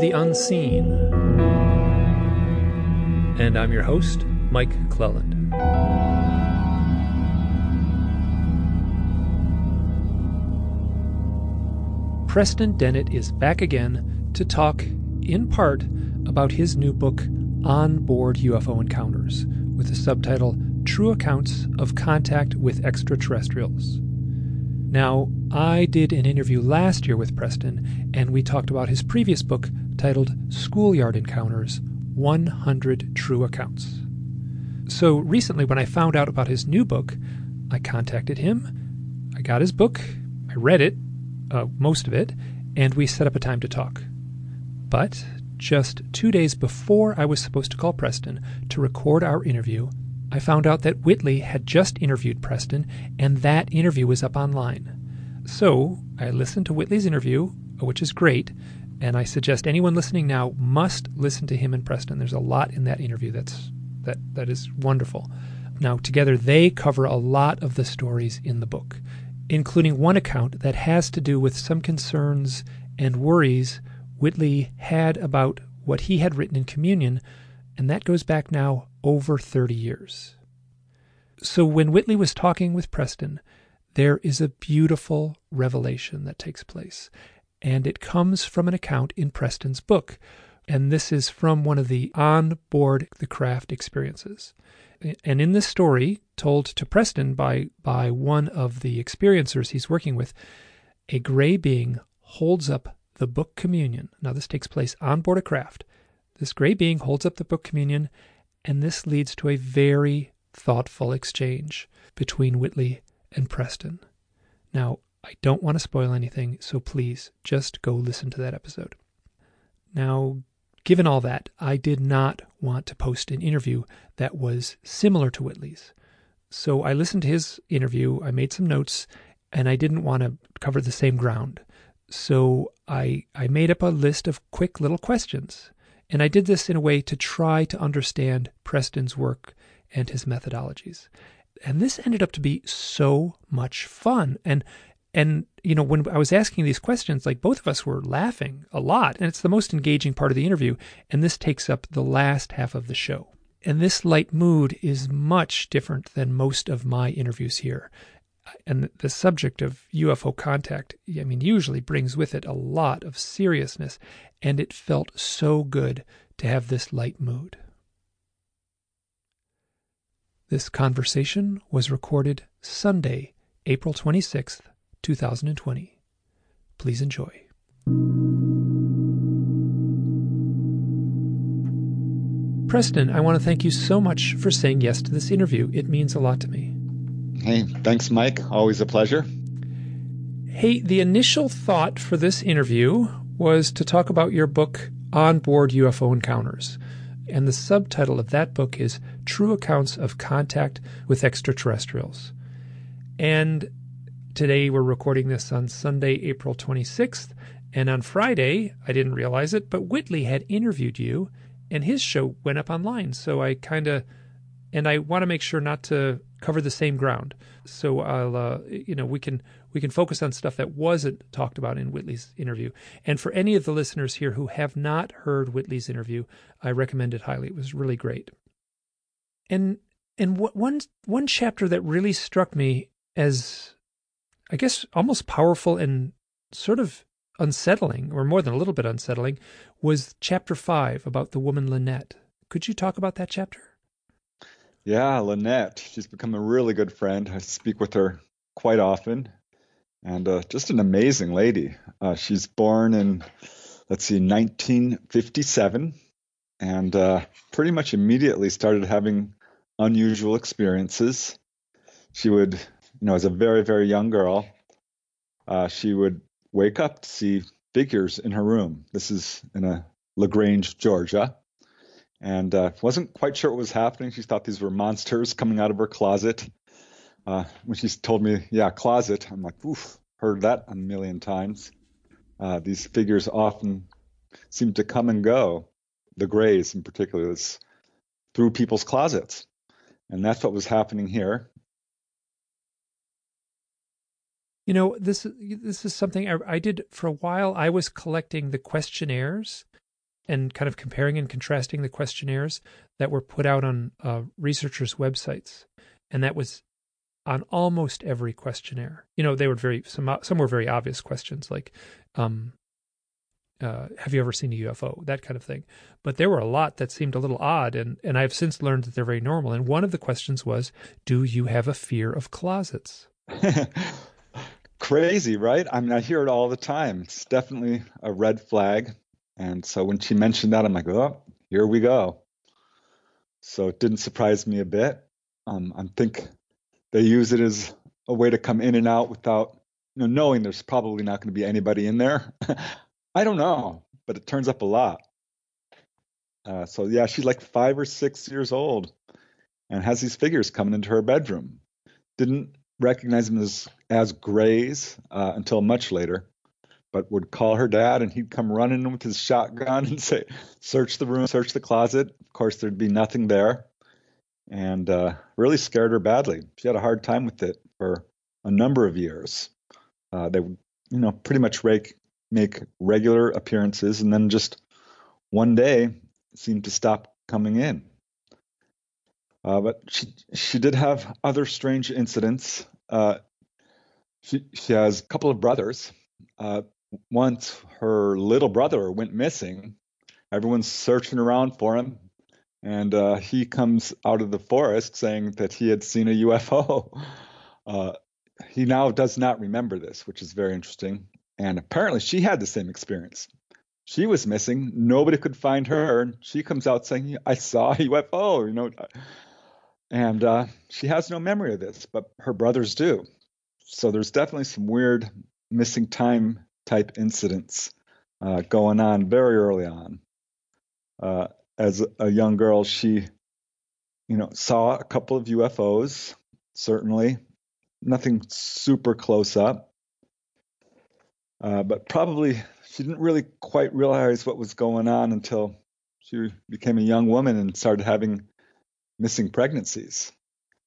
The Unseen. And I'm your host, Mike Clelland. Preston Dennett is back again to talk, in part, about his new book, On Board UFO Encounters, with the subtitle True Accounts of Contact with Extraterrestrials. Now, I did an interview last year with Preston, and we talked about his previous book titled Schoolyard Encounters 100 True Accounts. So recently, when I found out about his new book, I contacted him. I got his book, I read it, uh, most of it, and we set up a time to talk. But just two days before I was supposed to call Preston to record our interview, I found out that Whitley had just interviewed Preston, and that interview was up online. So I listened to Whitley's interview, which is great, and I suggest anyone listening now must listen to him and Preston. There's a lot in that interview that's that that is wonderful. Now together they cover a lot of the stories in the book, including one account that has to do with some concerns and worries Whitley had about what he had written in Communion, and that goes back now over 30 years. So when Whitley was talking with Preston, there is a beautiful revelation that takes place, and it comes from an account in Preston's book. And this is from one of the on board the craft experiences. And in this story, told to Preston by, by one of the experiencers he's working with, a gray being holds up the book communion. Now, this takes place on board a craft. This gray being holds up the book communion and this leads to a very thoughtful exchange between Whitley and Preston. Now, I don't want to spoil anything, so please just go listen to that episode. Now, given all that, I did not want to post an interview that was similar to Whitley's. So I listened to his interview, I made some notes, and I didn't want to cover the same ground. So I I made up a list of quick little questions and I did this in a way to try to understand Preston's work and his methodologies. And this ended up to be so much fun. And and you know, when I was asking these questions, like both of us were laughing a lot, and it's the most engaging part of the interview, and this takes up the last half of the show. And this light mood is much different than most of my interviews here and the subject of UFO contact, I mean, usually brings with it a lot of seriousness, and it felt so good to have this light mood. This conversation was recorded Sunday, April 26th, 2020. Please enjoy. Preston, I want to thank you so much for saying yes to this interview. It means a lot to me. Hey, thanks, Mike. Always a pleasure. Hey, the initial thought for this interview was to talk about your book, On Board UFO Encounters. And the subtitle of that book is True Accounts of Contact with Extraterrestrials. And today we're recording this on Sunday, April 26th. And on Friday, I didn't realize it, but Whitley had interviewed you and his show went up online. So I kind of, and I want to make sure not to cover the same ground. So I'll, uh, you know, we can we can focus on stuff that wasn't talked about in Whitley's interview. And for any of the listeners here who have not heard Whitley's interview, I recommend it highly. It was really great. And and what, one one chapter that really struck me as, I guess, almost powerful and sort of unsettling, or more than a little bit unsettling, was chapter five about the woman Lynette. Could you talk about that chapter? Yeah, Lynette. She's become a really good friend. I speak with her quite often, and uh, just an amazing lady. Uh, she's born in, let's see, 1957, and uh, pretty much immediately started having unusual experiences. She would, you know, as a very, very young girl, uh, she would wake up to see figures in her room. This is in a LaGrange, Georgia and uh, wasn't quite sure what was happening. She thought these were monsters coming out of her closet. Uh, when she told me, "Yeah, closet," I'm like, "Oof, heard that a million times." Uh, these figures often seem to come and go. The Greys, in particular, is through people's closets, and that's what was happening here. You know, this this is something I, I did for a while. I was collecting the questionnaires and kind of comparing and contrasting the questionnaires that were put out on uh, researchers' websites, and that was on almost every questionnaire. You know, they were very some some were very obvious questions like, um, uh, "Have you ever seen a UFO?" That kind of thing. But there were a lot that seemed a little odd, and and I've since learned that they're very normal. And one of the questions was, "Do you have a fear of closets?" Crazy, right? I mean, I hear it all the time. It's definitely a red flag. And so when she mentioned that, I'm like, oh, here we go. So it didn't surprise me a bit. Um, I think they use it as a way to come in and out without you know, knowing there's probably not going to be anybody in there. I don't know, but it turns up a lot. Uh, so yeah, she's like five or six years old and has these figures coming into her bedroom. Didn't recognize them as as Greys uh, until much later, but would call her dad, and he'd come running with his shotgun and say, "Search the room, search the closet." Of course, there'd be nothing there, and uh, really scared her badly. She had a hard time with it for a number of years. Uh, they would, you know, pretty much rake, make regular appearances, and then just one day seemed to stop coming in. Uh, but she she did have other strange incidents. Uh, she she has a couple of brothers. Uh, once her little brother went missing. Everyone's searching around for him, and uh, he comes out of the forest saying that he had seen a UFO. Uh, he now does not remember this, which is very interesting. And apparently, she had the same experience. She was missing. Nobody could find her. And she comes out saying, I saw a UFO, you know. And uh, she has no memory of this, but her brothers do. So there's definitely some weird missing time type incidents uh, going on very early on. Uh, as a young girl, she, you know, saw a couple of UFOs. Certainly, nothing super close up, uh, but probably she didn't really quite realize what was going on until she became a young woman and started having missing pregnancies.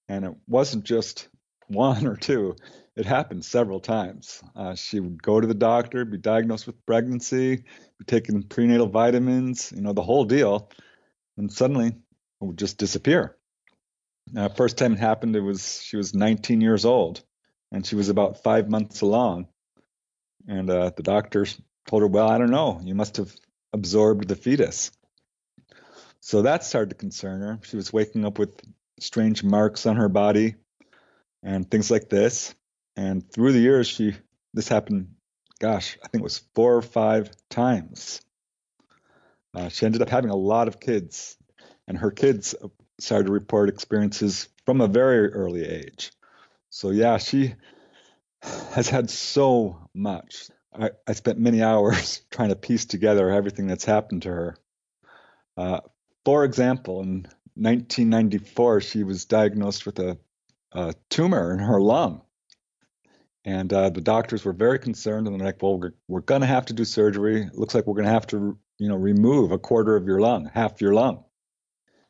And it wasn't just one or two, it happened several times. Uh, she would go to the doctor, be diagnosed with pregnancy, be taking prenatal vitamins, you know, the whole deal. And suddenly it would just disappear. Uh, first time it happened, it was she was 19 years old, and she was about five months along. And uh, the doctors told her, "Well, I don't know. You must have absorbed the fetus." So that started to concern her. She was waking up with strange marks on her body and things like this. And through the years, she this happened. Gosh, I think it was four or five times. Uh, she ended up having a lot of kids, and her kids started to report experiences from a very early age. So yeah, she has had so much. I, I spent many hours trying to piece together everything that's happened to her. Uh, for example, in 1994, she was diagnosed with a, a tumor in her lung. And uh, the doctors were very concerned, and they're like, "Well, we're, we're going to have to do surgery. It looks like we're going to have to, you know, remove a quarter of your lung, half your lung."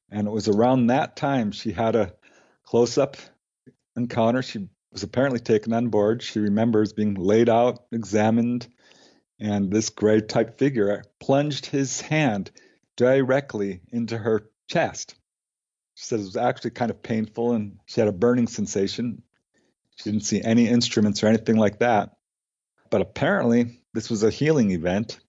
And it was around that time she had a close-up encounter. She was apparently taken on board. She remembers being laid out, examined, and this gray type figure plunged his hand directly into her chest. She said it was actually kind of painful and she had a burning sensation. She didn't see any instruments or anything like that. But apparently, this was a healing event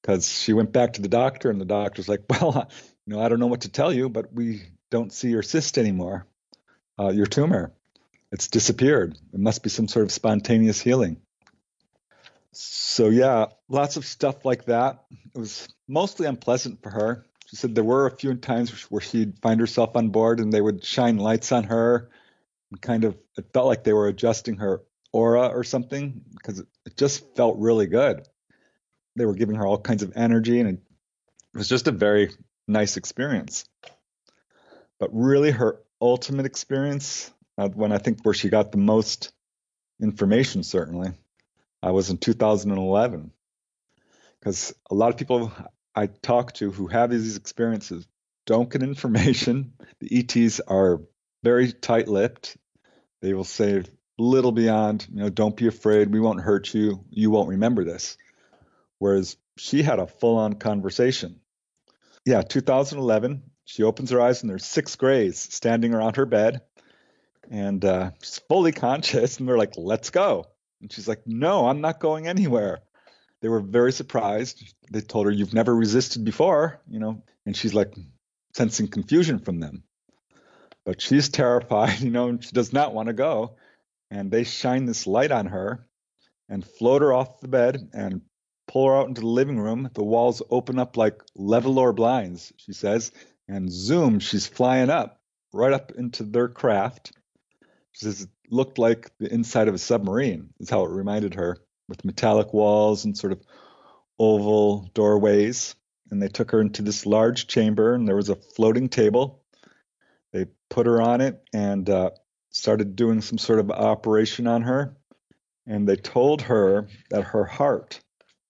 because she went back to the doctor and the doctor's like, Well, you know, I don't know what to tell you, but we don't see your cyst anymore, uh, your tumor. It's disappeared. It must be some sort of spontaneous healing. So, yeah, lots of stuff like that. It was mostly unpleasant for her. She said there were a few times where she'd find herself on board and they would shine lights on her and kind of, it felt like they were adjusting her aura or something because it, just felt really good. They were giving her all kinds of energy and it was just a very nice experience. But really, her ultimate experience, uh, when I think where she got the most information, certainly, I was in 2011 because a lot of people I talk to who have these experiences don't get information. The ETs are very tight-lipped. They will say little beyond, you know, don't be afraid, we won't hurt you, you won't remember this. Whereas she had a full-on conversation yeah, 2011. She opens her eyes and there's six grays standing around her bed, and uh, she's fully conscious. And they're like, "Let's go." And she's like, "No, I'm not going anywhere." They were very surprised. They told her, "You've never resisted before," you know, and she's like sensing confusion from them. But she's terrified, you know, and she does not want to go. And they shine this light on her and float her off the bed and pull her out into the living room. The walls open up like levolor blinds, she says, and zoom, she's flying up right up into their craft. She says looked like the inside of a submarine, is how it reminded her, with metallic walls and sort of oval doorways. And they took her into this large chamber, and there was a floating table. They put her on it and uh, started doing some sort of operation on her. And they told her that her heart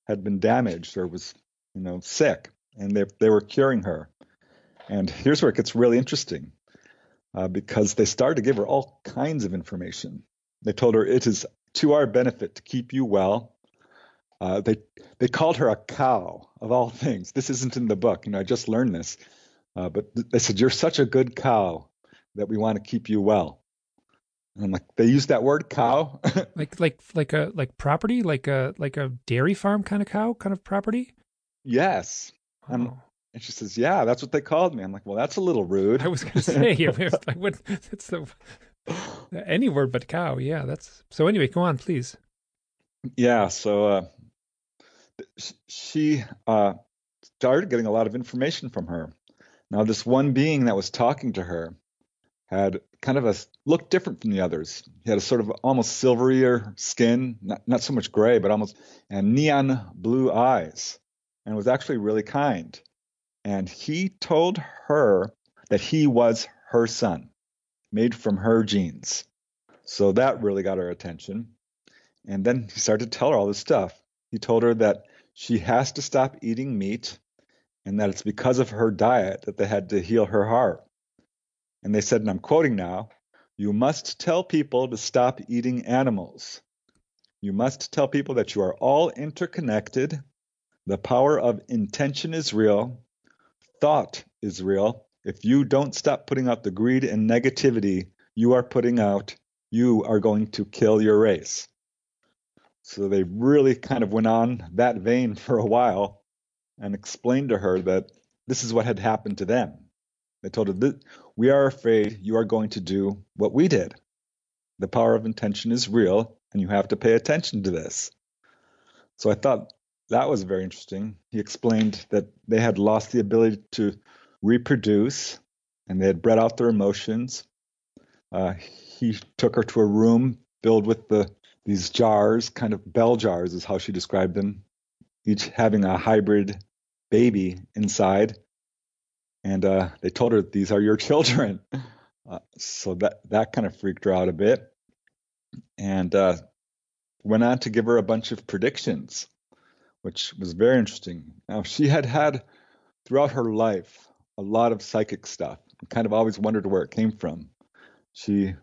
had been damaged or was, you know, sick, and they they were curing her. And here's where it gets really interesting, uh, because they started to give her all kinds of information. They told her it is to our benefit to keep you well. Uh, they they called her a cow of all things. This isn't in the book, you know. I just learned this, uh, but they said you're such a good cow that we want to keep you well. And I'm like, they use that word cow, like like like a like property, like a like a dairy farm kind of cow, kind of property. Yes. Oh. And she says, "Yeah, that's what they called me." I'm like, "Well, that's a little rude." I was going to say, I would. It's the any word but cow. Yeah, that's so. Anyway, go on, please. Yeah. So uh, she uh, started getting a lot of information from her. Now, this one being that was talking to her had kind of a looked different from the others. He had a sort of almost silverier skin, not, not so much gray, but almost and neon blue eyes, and was actually really kind. And he told her that he was her son, made from her genes. So that really got her attention. And then he started to tell her all this stuff. He told her that she has to stop eating meat and that it's because of her diet that they had to heal her heart. And they said, and I'm quoting now, you must tell people to stop eating animals. You must tell people that you are all interconnected. The power of intention is real. Thought is real. If you don't stop putting out the greed and negativity you are putting out, you are going to kill your race. So they really kind of went on that vein for a while and explained to her that this is what had happened to them. They told her, that We are afraid you are going to do what we did. The power of intention is real, and you have to pay attention to this. So I thought that was very interesting. He explained that they had lost the ability to reproduce and they had bred out their emotions. Uh, he took her to a room filled with the these jars, kind of bell jars, is how she described them, each having a hybrid baby inside and uh, they told her these are your children. Uh, so that that kind of freaked her out a bit, and uh, went on to give her a bunch of predictions, which was very interesting. Now she had had throughout her life a lot of psychic stuff, and kind of always wondered where it came from. She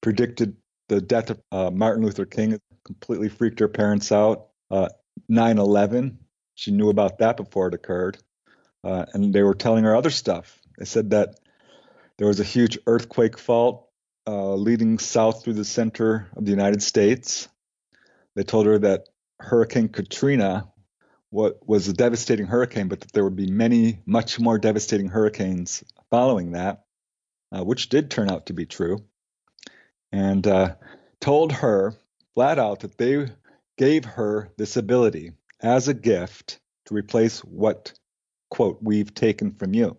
predicted the death of uh, Martin Luther King, completely freaked her parents out. Uh, 9/11, she knew about that before it occurred. Uh, and they were telling her other stuff. They said that there was a huge earthquake fault uh, leading south through the center of the United States. They told her that Hurricane Katrina what was a devastating hurricane, but that there would be many, much more devastating hurricanes following that, uh, which did turn out to be true. And uh, told her flat out that they gave her this ability as a gift to replace what quote we've taken from you.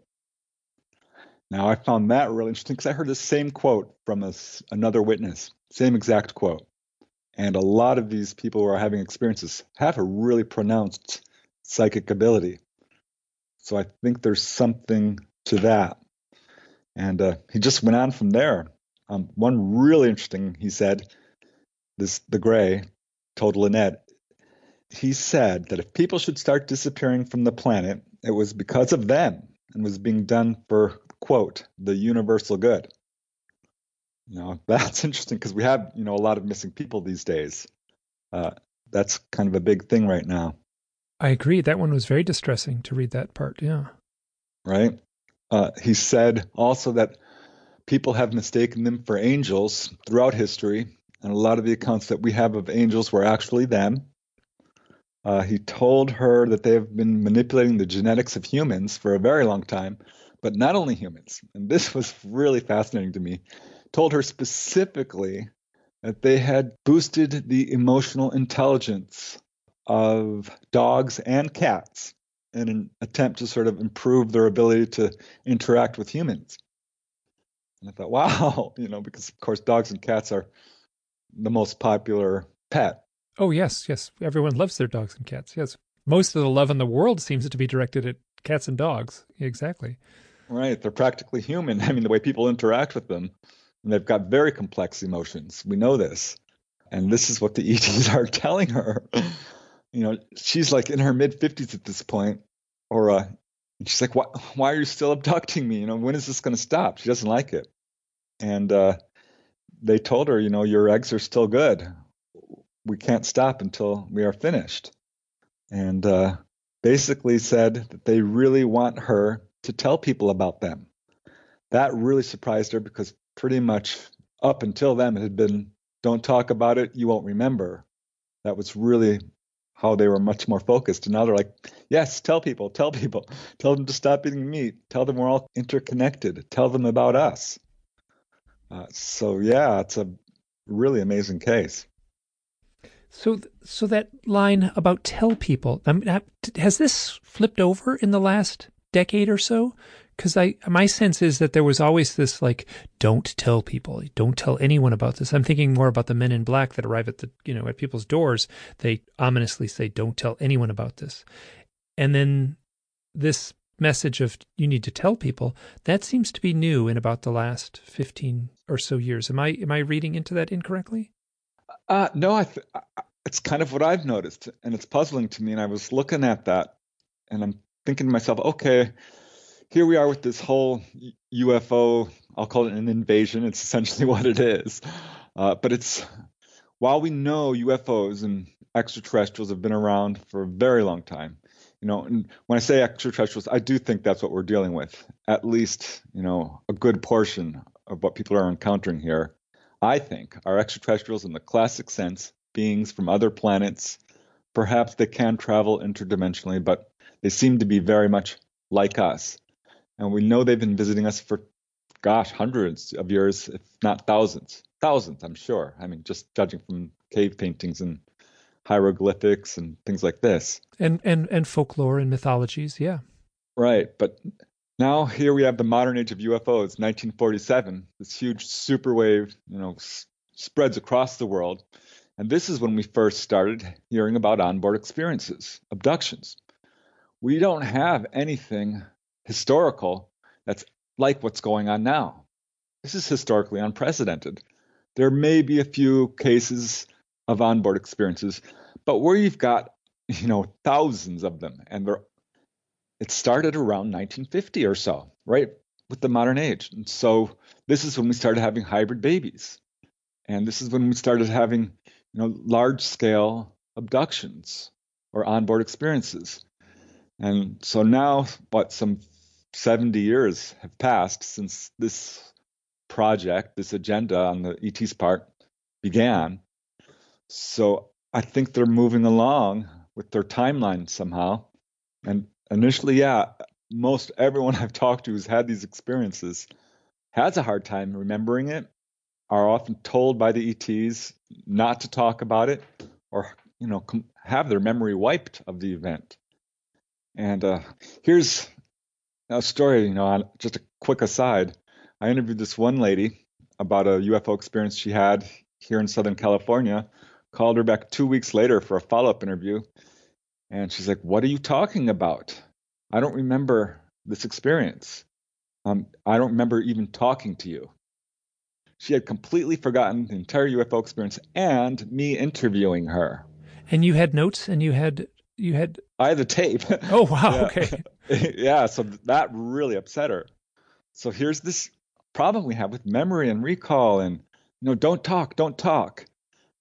Now, I found that really interesting because I heard the same quote from a, another witness, same exact quote. And a lot of these people who are having experiences have a really pronounced psychic ability. So I think there's something to that. And uh, he just went on from there. Um, one really interesting, he said, this the Gray told Lynette, he said that if people should start disappearing from the planet, it was because of them and was being done for, quote, the universal good. You know, that's interesting because we have, you know, a lot of missing people these days. Uh, that's kind of a big thing right now. I agree. That one was very distressing to read that part. Yeah. right? Uh, he said also that people have mistaken them for angels throughout history, and a lot of the accounts that we have of angels were actually them. Uh, he told her that they have been manipulating the genetics of humans for a very long time, but not only humans. And this was really fascinating to me. Told her specifically that they had boosted the emotional intelligence of dogs and cats in an attempt to sort of improve their ability to interact with humans. And I thought, wow, you know, because of course dogs and cats are the most popular pet. Oh yes, yes. Everyone loves their dogs and cats. Yes. Most of the love in the world seems to be directed at cats and dogs. Exactly. Right. They're practically human. I mean, the way people interact with them, and they've got very complex emotions. We know this. And this is what the ETs are telling her you know, she's like in her mid 50s at this point, or uh, she's like, why, why are you still abducting me? You know, when is this going to stop? She doesn't like it. And uh, they told her, you know, your eggs are still good. We can't stop until we are finished. And uh, basically said that they really want her to tell people about them. That really surprised her because pretty much up until then it had been, don't talk about it, you won't remember. That was really how they were much more focused. And now they're like, yes, tell people, tell people, tell them to stop eating meat, tell them we're all interconnected, tell them about us. Uh, so yeah, it's a really amazing case. So, so that line about tell people, I mean, has this flipped over in the last decade or so? Because I my sense is that there was always this like don't tell people, don't tell anyone about this. I'm thinking more about the men in black that arrive at the you know at people's doors. They ominously say don't tell anyone about this, and then this message of you need to tell people that seems to be new in about the last 15 or so years. Am I am I reading into that incorrectly? Uh, no, I th- it's kind of what I've noticed, and it's puzzling to me. And I was looking at that, and I'm thinking to myself, okay here we are with this whole UFO. I'll call it an invasion. It's essentially what it is. Uh, but it's while we know UFOs and extraterrestrials have been around for a very long time. You know, and when I say extraterrestrials, I do think that's what we're dealing with. At least, you know, a good portion of what people are encountering here, I think, are extraterrestrials in the classic sense, beings from other planets. Perhaps they can travel interdimensionally, but they seem to be very much like us. And we know they've been visiting us for, gosh, hundreds of years, if not thousands. Thousands, I'm sure. I mean, just judging from cave paintings and hieroglyphics and things like this. And and and folklore and mythologies, yeah. Right, but now here we have the modern age of UFOs, 1947. This huge super wave, you know, s- spreads across the world. And this is when we first started hearing about onboard experiences, abductions. We don't have anything historical that's like what's going on now. This is historically unprecedented. There may be a few cases of onboard experiences, but where you've got, you know, thousands of them, and they're it started around 1950 or so, right, with the modern age. And so this is when we started having hybrid babies, and this is when we started having, you know, large scale abductions or onboard experiences. And so now, what, some 70 years have passed since this project, this agenda on the ET's part began. So I think they're moving along with their timeline somehow. And initially, yeah, most everyone I've talked to who's had these experiences has a hard time remembering it, are often told by the ETs not to talk about it, or you know, have their memory wiped of the event. And uh, here's a story, you know, just a quick aside. I interviewed this one lady about a UFO experience she had here in Southern California. Called her back two weeks later for a follow up interview. And she's like, What are you talking about? I don't remember this experience. Um, I don't remember even talking to you. She had completely forgotten the entire UFO experience and me interviewing her. And you had notes and you had you had I had the tape. Oh wow, okay. yeah, so that really upset her. So here's this problem we have with memory and recall and you know, don't talk, don't talk.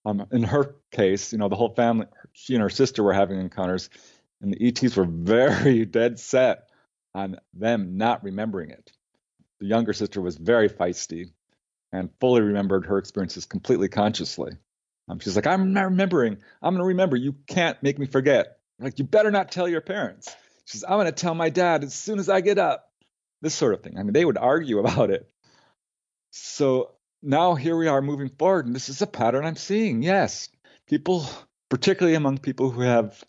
Um, in her case, you know, the whole family, she and her sister were having encounters, and the ETs were very dead set on them not remembering it. The younger sister was very feisty and fully remembered her experiences completely consciously. Um, she's like, I'm not remembering. I'm going to remember. You can't make me forget. Like, you better not tell your parents. She says, I'm going to tell my dad as soon as I get up. This sort of thing. I mean, they would argue about it. So now here we are moving forward, and this is a pattern I'm seeing. Yes, people, particularly among people who have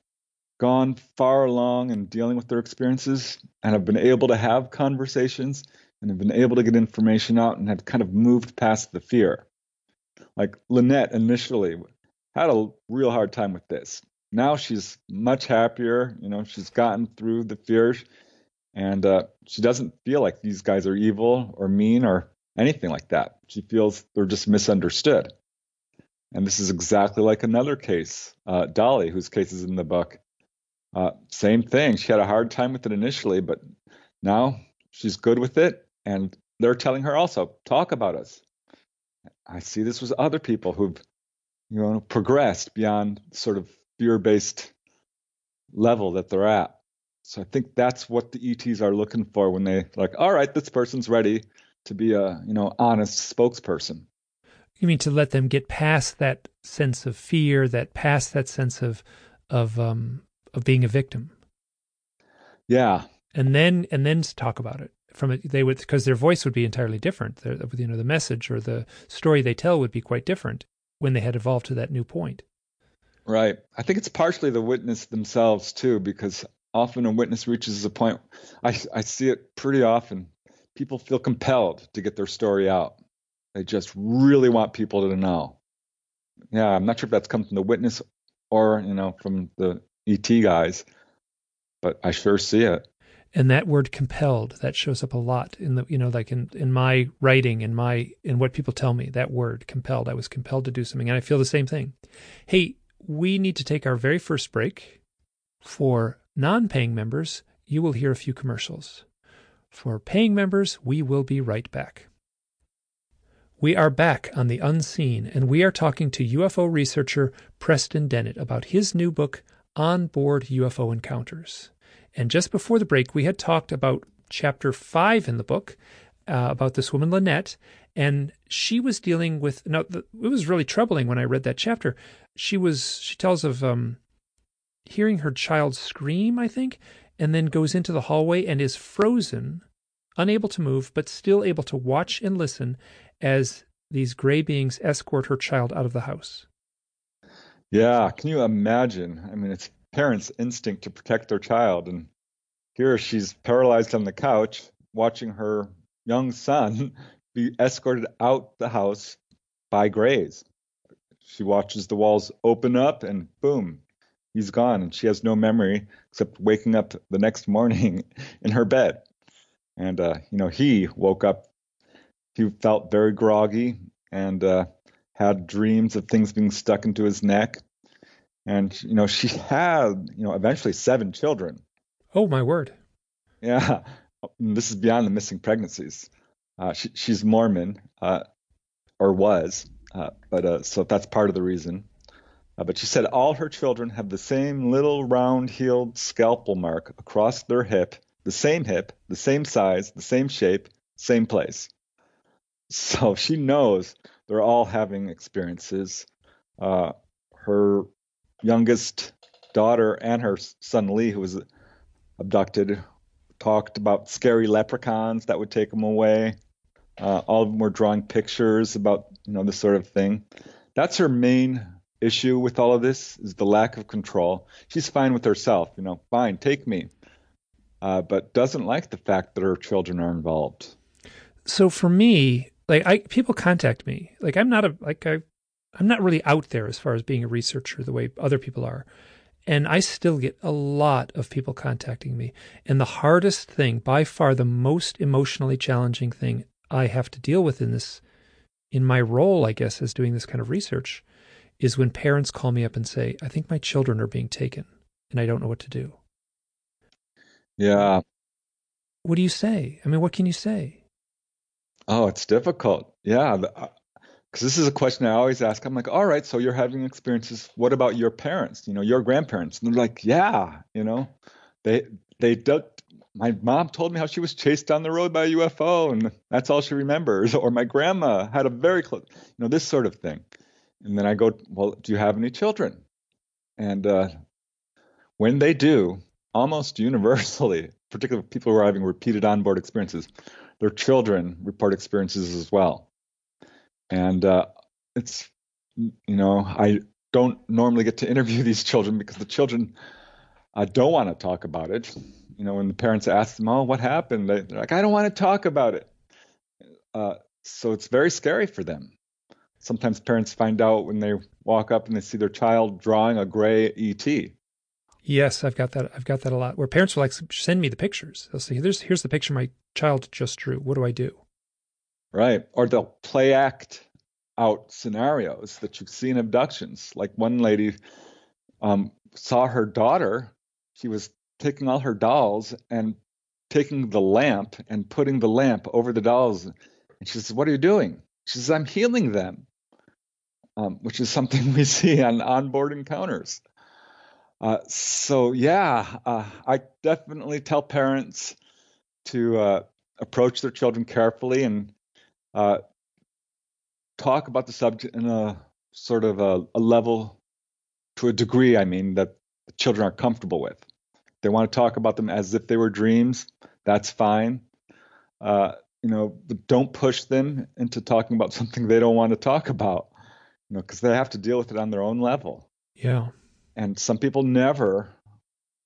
gone far along in dealing with their experiences and have been able to have conversations and have been able to get information out and have kind of moved past the fear. Like Lynette initially had a real hard time with this. Now she's much happier. You know, she's gotten through the fears and uh, she doesn't feel like these guys are evil or mean or anything like that. She feels they're just misunderstood. And this is exactly like another case, uh, Dolly, whose case is in the book. Uh, same thing. She had a hard time with it initially, but now she's good with it. And they're telling her also, talk about us. I see this with other people who've, you know, progressed beyond sort of fear-based level that they're at. So I think that's what the ETs are looking for when they like, all right, this person's ready to be a, you know, honest spokesperson. You mean to let them get past that sense of fear, that past that sense of of um of being a victim. Yeah. And then and then talk about it from it they would because their voice would be entirely different their, you know the message or the story they tell would be quite different when they had evolved to that new point right. I think it's partially the witness themselves too because often a witness reaches a point i, I see it pretty often. People feel compelled to get their story out. They just really want people to know. Yeah i'm not sure if that's come from the witness or you know from the et guys but i sure see it. And that word compelled that shows up a lot in the you know like in in my writing in my in what people tell me that word compelled. I was compelled to do something and i feel the same thing. Hey we need to take our very first break. For non-paying members you will hear a few commercials. For paying members we will be right back. We are back on the unseen and we are talking to ufo researcher preston dennett about his new book on board ufo encounters. And just before the break, we had talked about chapter five in the book uh, about this woman, Lynette, and she was dealing with. Now, the, it was really troubling when I read that chapter. She was. She tells of um, hearing her child scream, I think, and then goes into the hallway and is frozen, unable to move, but still able to watch and listen as these gray beings escort her child out of the house. Yeah, can you imagine? I mean, it's parents' instinct to protect their child. And here she's paralyzed on the couch, watching her young son be escorted out the house by Greys. She watches the walls open up, and boom, he's gone. And she has no memory except waking up the next morning in her bed. And, uh, you know, he woke up, he felt very groggy and uh, had dreams of things being stuck into his neck and you know she had you know eventually seven children. Oh my word! Yeah, this is beyond the missing pregnancies. Uh, she, she's Mormon, uh, or was, uh, but uh, so that's part of the reason. Uh, but she said all her children have the same little round-heeled scalpel mark across their hip, the same hip, the same size, the same shape, same place. So she knows they're all having experiences. Uh, her youngest daughter and her son Lee, who was abducted, talked about scary leprechauns that would take them away. Uh, all of them were drawing pictures about you know this sort of thing. That's her main issue with all of this is the lack of control. She's fine with herself, you know, fine, take me, uh, but doesn't like the fact that her children are involved. So for me, like I people contact me, like I'm not a like I I'm not really out there as far as being a researcher the way other people are. And I still get a lot of people contacting me. And the hardest thing, by far the most emotionally challenging thing I have to deal with in this, in my role, I guess, as doing this kind of research, is when parents call me up and say, I think my children are being taken and I don't know what to do. Yeah. What do you say? I mean, what can you say? Oh, it's difficult. Yeah. Uh, Because this is a question I always ask. I'm like, all right, so you're having experiences. What about your parents? You know, your grandparents? And they're like, yeah, you know, they they do, my mom told me how she was chased down the road by a UFO, and that's all she remembers. Or my grandma had a very close, you know, this sort of thing. And then I go, well, do you have any children? And uh, when they do, almost universally, particularly people who are having repeated onboard experiences, their children report experiences as well. And uh, it's, you know, I don't normally get to interview these children because the children uh, don't want to talk about it. You know, when the parents ask them, "Oh, what happened?" They, are like, "I don't want to talk about it." Uh, so it's very scary for them. Sometimes parents find out when they walk up and they see their child drawing a gray ET. Yes, I've got that. I've got that a lot. Where parents will like send me the pictures. They'll say, "Here's here's the picture my child just drew. What do I do?" Right, or they'll play act out scenarios that you see in abductions. Like one lady um, saw her daughter, she was taking all her dolls and taking the lamp and putting the lamp over the dolls. And she says, What are you doing? She says, I'm healing them, um, which is something we see on onboard encounters. Uh, so, yeah, uh, I definitely tell parents to uh, approach their children carefully and uh, talk about the subject in a sort of a, a level to a degree, I mean, that the children are comfortable with. They want to talk about them as if they were dreams. That's fine. Uh, you know, but don't push them into talking about something they don't want to talk about. You know, because they have to deal with it on their own level. Yeah. And some people never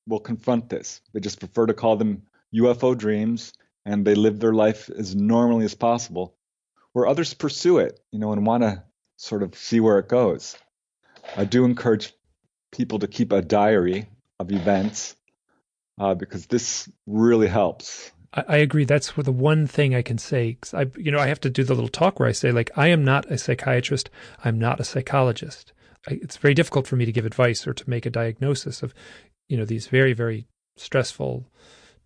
will confront this. They just prefer to call them UFO dreams, and they live their life as normally as possible where others pursue it, you know, and want to sort of see where it goes. I do encourage people to keep a diary of events uh, because this really helps. I, I agree. That's the one thing I can say. I, you know, I have to do the little talk where I say, like, I am not a psychiatrist. I'm not a psychologist. I, it's very difficult for me to give advice or to make a diagnosis of, you know, these very, very stressful,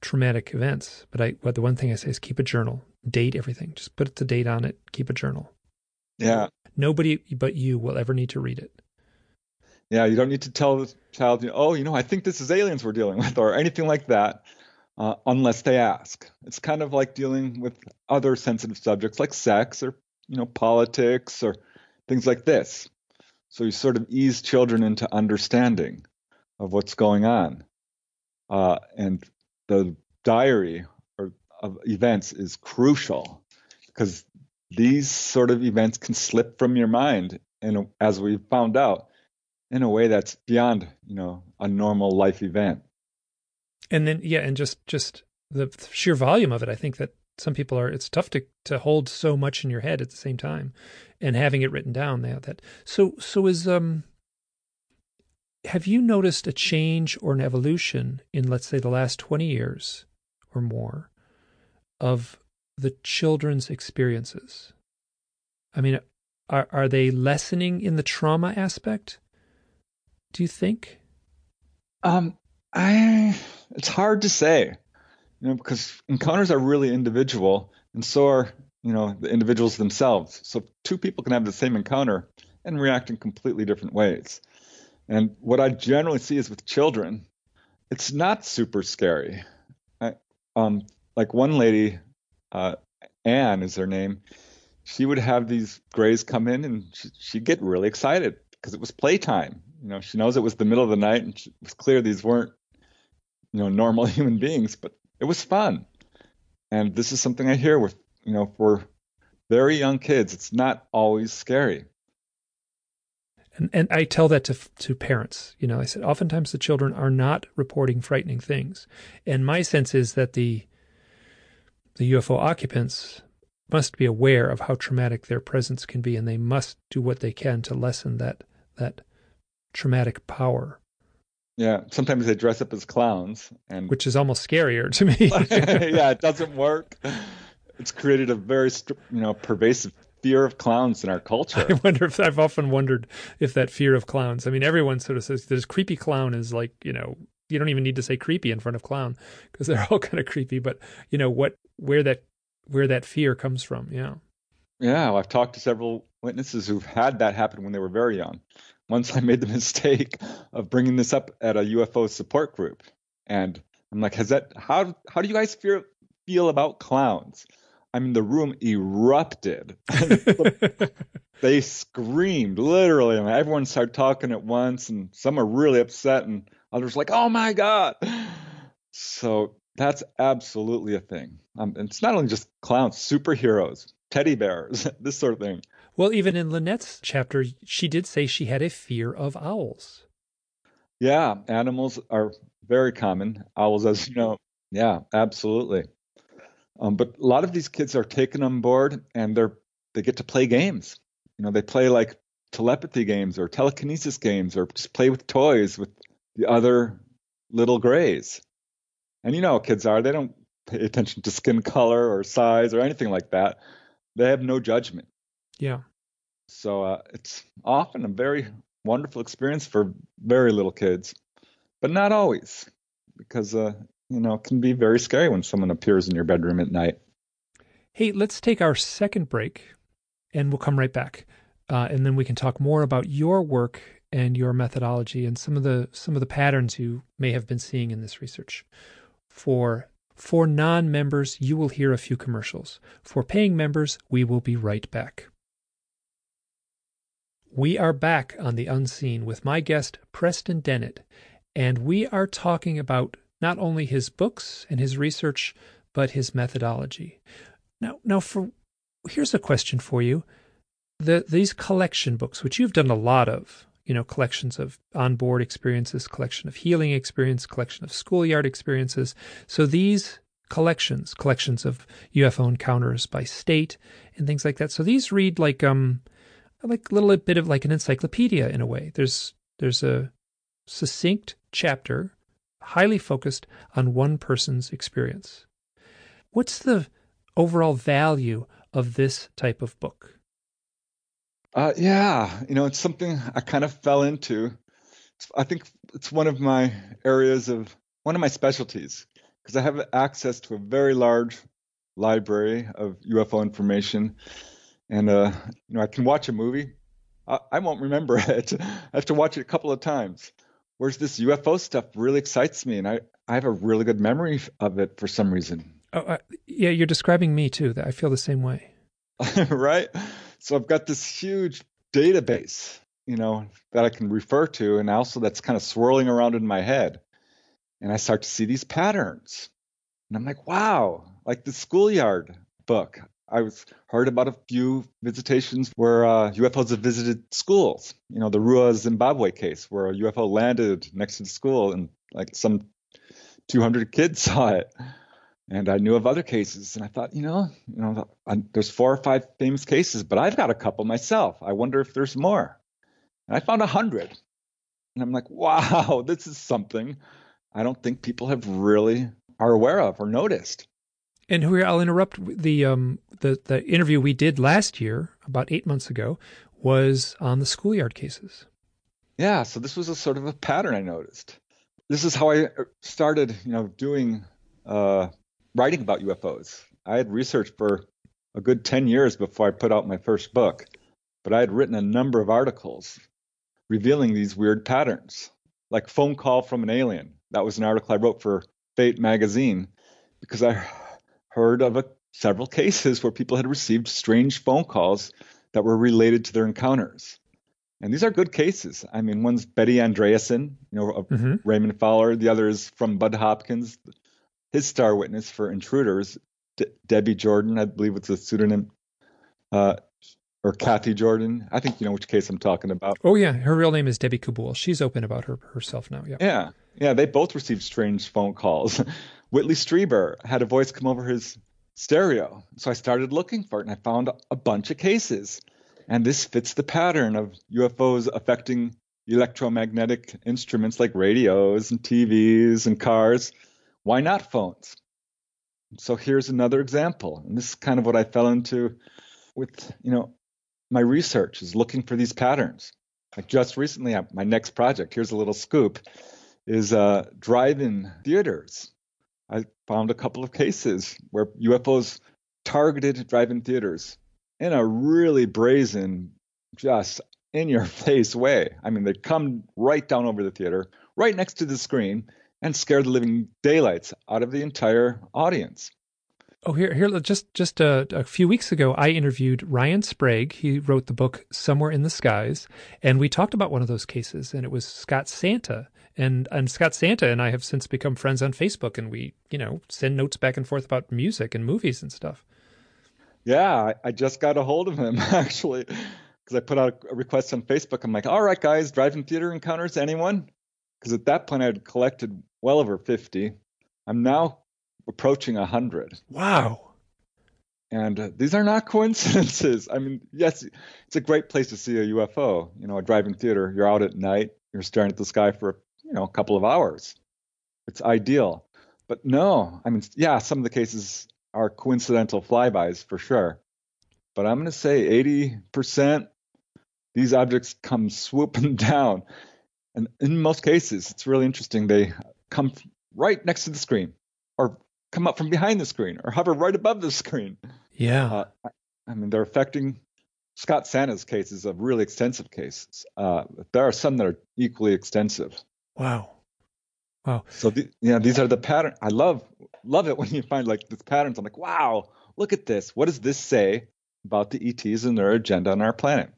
traumatic events. But I, but the one thing I say is keep a journal date everything. Just put the date on it, keep a journal. Yeah. Nobody but you will ever need to read it. Yeah, you don't need to tell the child, oh, you know, I think this is aliens we're dealing with, or anything like that, uh, unless they ask. It's kind of like dealing with other sensitive subjects like sex or, you know, politics or things like this. So you sort of ease children into understanding of what's going on. Uh, and the diary of events is crucial because these sort of events can slip from your mind and as we found out in a way that's beyond you know a normal life event. And then yeah and just just the sheer volume of it i think that some people are it's tough to to hold so much in your head at the same time and having it written down that. So so is um have you noticed a change or an evolution in let's say the last 20 years or more of the children's experiences? I mean, are are they lessening in the trauma aspect? Do you think? Um, I it's hard to say, you know, because encounters are really individual, and so are you know the individuals themselves. So two people can have the same encounter and react in completely different ways. And what I generally see is with children, it's not super scary. I, um, like one lady, uh, Anne is her name. She would have these grays come in, and she, she'd get really excited because it was playtime. You know, she knows it was the middle of the night, and it was clear these weren't, you know, normal human beings, but it was fun. And this is something I hear with, you know, for very young kids, it's not always scary. And, and I tell that to to parents. You know, I said oftentimes the children are not reporting frightening things, and my sense is that the the UFO occupants must be aware of how traumatic their presence can be, and they must do what they can to lessen that that traumatic power. Yeah, sometimes they dress up as clowns, and which is almost scarier to me. yeah, it doesn't work. It's created a very you know pervasive fear of clowns in our culture. I wonder if I've often wondered if that fear of clowns. I mean, everyone sort of says this creepy clown is like you know you don't even need to say creepy in front of clown because they're all kind of creepy. But you know what, where that where that fear comes from. Yeah. Yeah, well, I've talked to several witnesses who've had that happen when they were very young. Once I made the mistake of bringing this up at a UFO support group, and I'm like, has that how how do you guys feel feel about clowns? I mean, the room erupted. they screamed literally. Mean, everyone started talking at once, and some are really upset, and others like, "Oh my god!" So that's absolutely a thing. Um, it's not only just clowns, superheroes, teddy bears, this sort of thing. Well, even in Lynette's chapter, she did say she had a fear of owls. Yeah, animals are very common. Owls, as you know. Yeah, absolutely. Um, but a lot of these kids are taken on board and they're they get to play games. You know, they play like telepathy games or telekinesis games or just play with toys with the other little grays. And you know how kids are, they don't pay attention to skin color or size or anything like that. They have no judgment. Yeah. So uh, it's often a very wonderful experience for very little kids, but not always, because uh, you know it can be very scary when someone appears in your bedroom at night. Hey, let's take our second break, and we'll come right back, uh, and then we can talk more about your work and your methodology and some of the some of the patterns you may have been seeing in this research. For for non-members, you will hear a few commercials. For paying members, we will be right back. We are back on the unseen with my guest, Preston Dennett, and we are talking about not only his books and his research, but his methodology. Now, now for here's a question for you. The, these collection books, which you've done a lot of, you know, collections of onboard experiences, collection of healing experience, collection of schoolyard experiences. So these collections, collections of UFO encounters by state and things like that. So these read like um like a little bit of like an encyclopedia in a way. There's there's a succinct chapter, highly focused on one person's experience. What's the overall value of this type of book? Uh, yeah, you know, it's something I kind of fell into. I think it's one of my areas of one of my specialties because I have access to a very large library of UFO information and uh, you know I can watch a movie. I, I won't remember it. I have to watch it a couple of times. Whereas this UFO stuff really excites me, and I I have a really good memory of it for some reason. Oh, uh, yeah, you're describing me too. That I feel the same way. right. So I've got this huge database, you know, that I can refer to, and also that's kind of swirling around in my head. And I start to see these patterns, and I'm like, wow, like the schoolyard book. I was heard about a few visitations where uh, UFOs have visited schools. You know, the Ruwa Zimbabwe case where a UFO landed next to the school and like some 200 kids saw it. And I knew of other cases, and I thought, you know, you know, there's four or five famous cases, but I've got a couple myself. I wonder if there's more. And I found a hundred, and I'm like, wow, this is something I don't think people have really are aware of or noticed. And here I'll interrupt the um the the interview we did last year about eight months ago was on the schoolyard cases. Yeah, so this was a sort of a pattern I noticed. This is how I uh, started, you know, doing uh, writing about UFOs. I had researched for a good ten years before I put out my first book, but I had written a number of articles revealing these weird patterns, like phone call from an alien. That was an article I wrote for Fate magazine because I heard of a, several cases where people had received strange phone calls that were related to their encounters. And these are good cases. I mean, one's Betty Andreasson, you know, mm-hmm. Raymond Fowler. The other is from Bud Hopkins, his star witness for Intruders, De- Debbie Jordan, I believe it's a pseudonym, uh, or Kathy Jordan. I think you know which case I'm talking about. Oh yeah, her real name is Debbie Kauble. She's open about her herself now. Yeah. Yeah, yeah. They both received strange phone calls. Whitley Strieber had a voice come over his stereo. So I started looking for it and I found a bunch of cases. And this fits the pattern of UFOs affecting electromagnetic instruments like radios and TVs and cars. Why not phones? So here's another example. And this is kind of what I fell into with, you know, my research is looking for these patterns. Like just recently, my next project, here's a little scoop, is uh, drive-in theaters. I found a couple of cases where UFOs targeted drive-in theaters in a really brazen, just in your face way. I mean, they come right down over the theater, right next to the screen, and scare the living daylights out of the entire audience. Oh, here, here, just just a, a, few weeks ago, I interviewed Ryan Sprague. He wrote the book Somewhere in the Skies, and we talked about one of those cases, and it was Scott Santa, and and Scott Santa and I have since become friends on Facebook, and we, you know, send notes back and forth about music and movies and stuff. Yeah, I just got a hold of him actually, because I put out a request on Facebook. I'm like, all right, guys, drive-in theater encounters, anyone? Because at that point, I had collected well over 50. I'm now approaching 100. Wow. And uh, these are not coincidences. I mean, yes, it's a great place to see a UFO. You know, a drive-in theater. You're out at night. You're staring at the sky for you know a couple of hours. It's ideal. But no, I mean, yeah, some of the cases are coincidental flybys for sure. But I'm going to say 80% these objects come swooping down. And in most cases, it's really interesting. They come right next to the screen or come up from behind the screen or hover right above the screen. Yeah. Uh, I mean, they're affecting Scott Santa's case is a really extensive case. Uh, there are some that are equally extensive. Wow. Wow. So the, yeah, these are the pattern. I love love it when you find like these patterns. I'm like, wow, look at this. What does this say about the ETs and their agenda on our planet?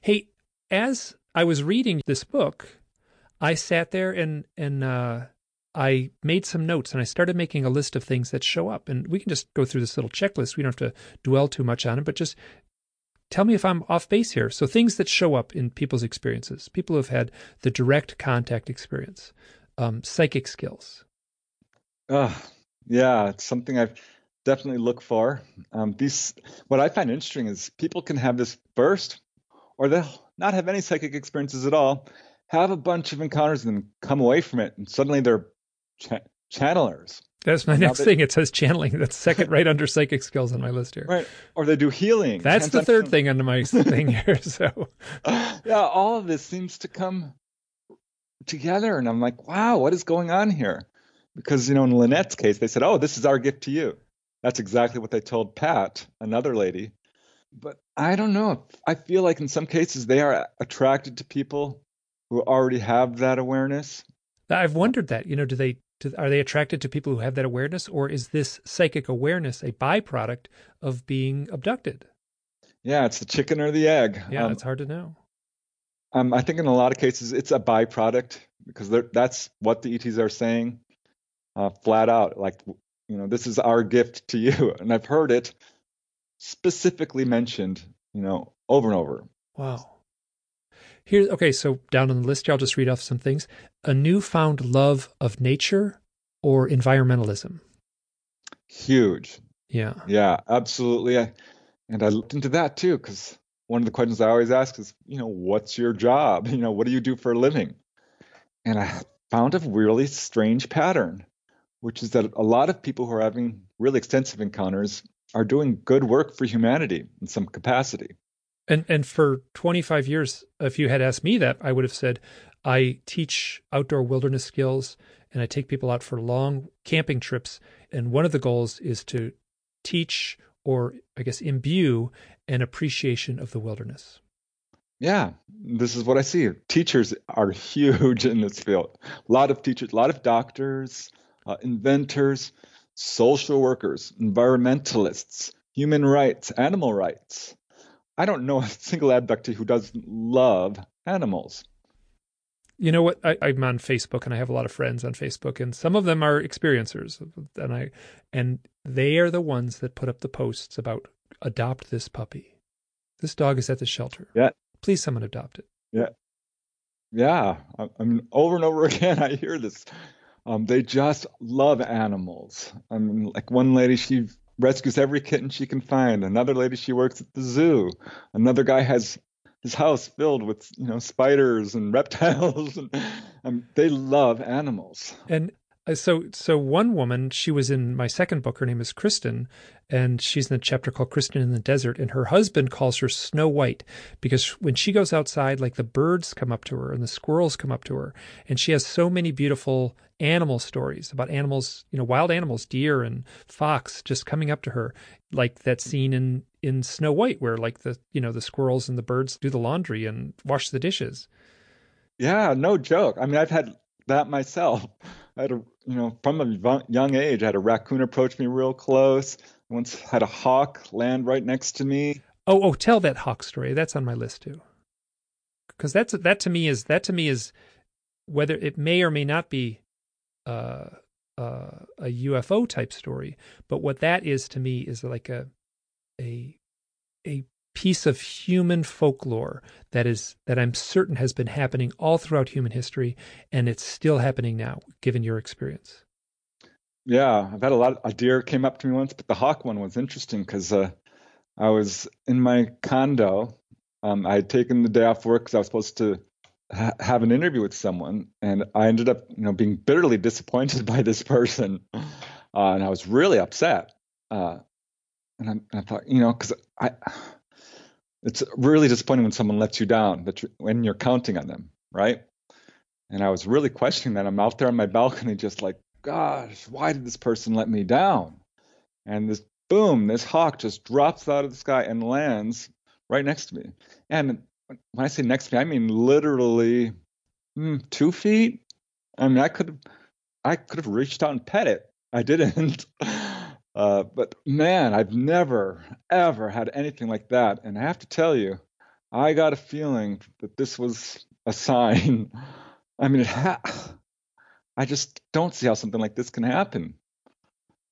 Hey, as I was reading this book, I sat there and and uh, I made some notes and I started making a list of things that show up. And we can just go through this little checklist. We don't have to dwell too much on it, but just tell me if I'm off base here. So things that show up in people's experiences, people who have had the direct contact experience, um, psychic skills. Uh, yeah, it's something I've definitely looked for. Um, these, what I find interesting is people can have this burst, or they'll not have any psychic experiences at all, have a bunch of encounters and then come away from it, and suddenly they're ch- channelers. That's my next they, thing. It says channeling. That's second right under psychic skills on my list here. Right. Or they do healing. That's the third thing under my thing here. So yeah, all of this seems to come together. And I'm like, wow, what is going on here? Because, you know, in Lynette's case, they said, oh, this is our gift to you. That's exactly what they told Pat, another lady. But I don't know. I feel like in some cases they are attracted to people who already have that awareness. I've wondered that. You know, do they are they attracted to people who have that awareness, or is this psychic awareness a byproduct of being abducted? Yeah, it's the chicken or the egg. Yeah, um, it's hard to know. Um, I think in a lot of cases it's a byproduct because that's what the ETs are saying, uh, flat out. Like, you know, this is our gift to you, and I've heard it specifically mentioned, you know, over and over. Wow. Here, okay, so down on the list here, I'll just read off some things. A newfound love of nature or environmentalism. Huge. Yeah. Yeah, absolutely. and I looked into that too, because one of the questions I always ask is, you know, what's your job? You know, what do you do for a living? And I found a really strange pattern, which is that a lot of people who are having really extensive encounters are doing good work for humanity in some capacity. And and for 25 years, if you had asked me that, I would have said, I teach outdoor wilderness skills and I take people out for long camping trips. And one of the goals is to teach or I guess imbue an appreciation of the wilderness. Yeah, this is what I see. Teachers are huge in this field. A lot of teachers, a lot of doctors, uh, inventors, social workers, environmentalists, human rights, animal rights. I don't know a single abductee who doesn't love animals. You know what? I, am on Facebook and I have a lot of friends on Facebook, and some of them are experiencers, and I, and they are the ones that put up the posts about adopt this puppy. This dog is at the shelter. Yeah. Please, someone adopt it. Yeah. Yeah. I, I mean, over and over again, I hear this. Um, they just love animals. I mean, like one lady, she rescues every kitten she can find. Another lady, she works at the zoo. Another guy has his house filled with you know spiders and reptiles, and um, they love animals. And Uh, so, so one woman, she was in my second book. Her name is Kristen, and she's in a chapter called Kristen in the Desert. And her husband calls her Snow White because when she goes outside, like the birds come up to her and the squirrels come up to her, and she has so many beautiful animal stories about animals, you know, wild animals, deer and fox, just coming up to her, like that scene in in Snow White, where like the you know the squirrels and the birds do the laundry and wash the dishes. Yeah, no joke. I mean, I've had that myself. I had a, you know, from a young age, I had a raccoon approach me real close. I once had a hawk land right next to me. Oh, oh, tell that hawk story. That's on my list too. Because that's that to me is that to me is whether it may or may not be uh, uh, a UFO type story, but what that is to me is like a a a piece of human folklore that is that I'm certain has been happening all throughout human history, and it's still happening now, given your experience. Yeah, I've had a lot. Of, a deer came up to me once, but the hawk one was interesting because uh, I was in my condo. Um, I had taken the day off work because I was supposed to ha- have an interview with someone, and I ended up, you know, being bitterly disappointed by this person, uh, and I was really upset. Uh, and I, I, thought, you know, because I it's really disappointing when someone lets you down you, when you're counting on them, right? And I was really questioning that. I'm out there on my balcony, just like, gosh, why did this person let me down? And this boom, this hawk just drops out of the sky and lands right next to me. And when I say next to me, I mean literally mm, two feet. I mean, I could I could have reached out and pet it. I didn't. Uh, but man, I've never, ever had anything like that. And I have to tell you, I got a feeling that this was a sign. I mean, ha- I just don't see how something like this can happen.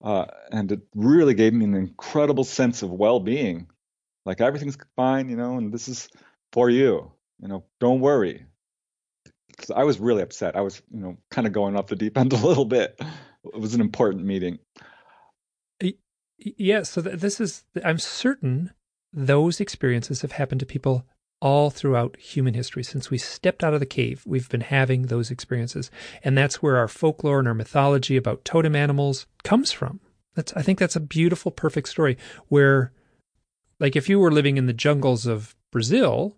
Uh, and it really gave me an incredible sense of well being. Like everything's fine, you know, and this is for you. You know, don't worry. Because I was really upset. I was, you know, kind of going off the deep end a little bit. It was an important meeting. Yeah, so th- this is, I'm certain those experiences have happened to people all throughout human history. Since we stepped out of the cave, we've been having those experiences. And that's where our folklore and our mythology about totem animals comes from. That's, I think that's a beautiful, perfect story where, like, if you were living in the jungles of Brazil,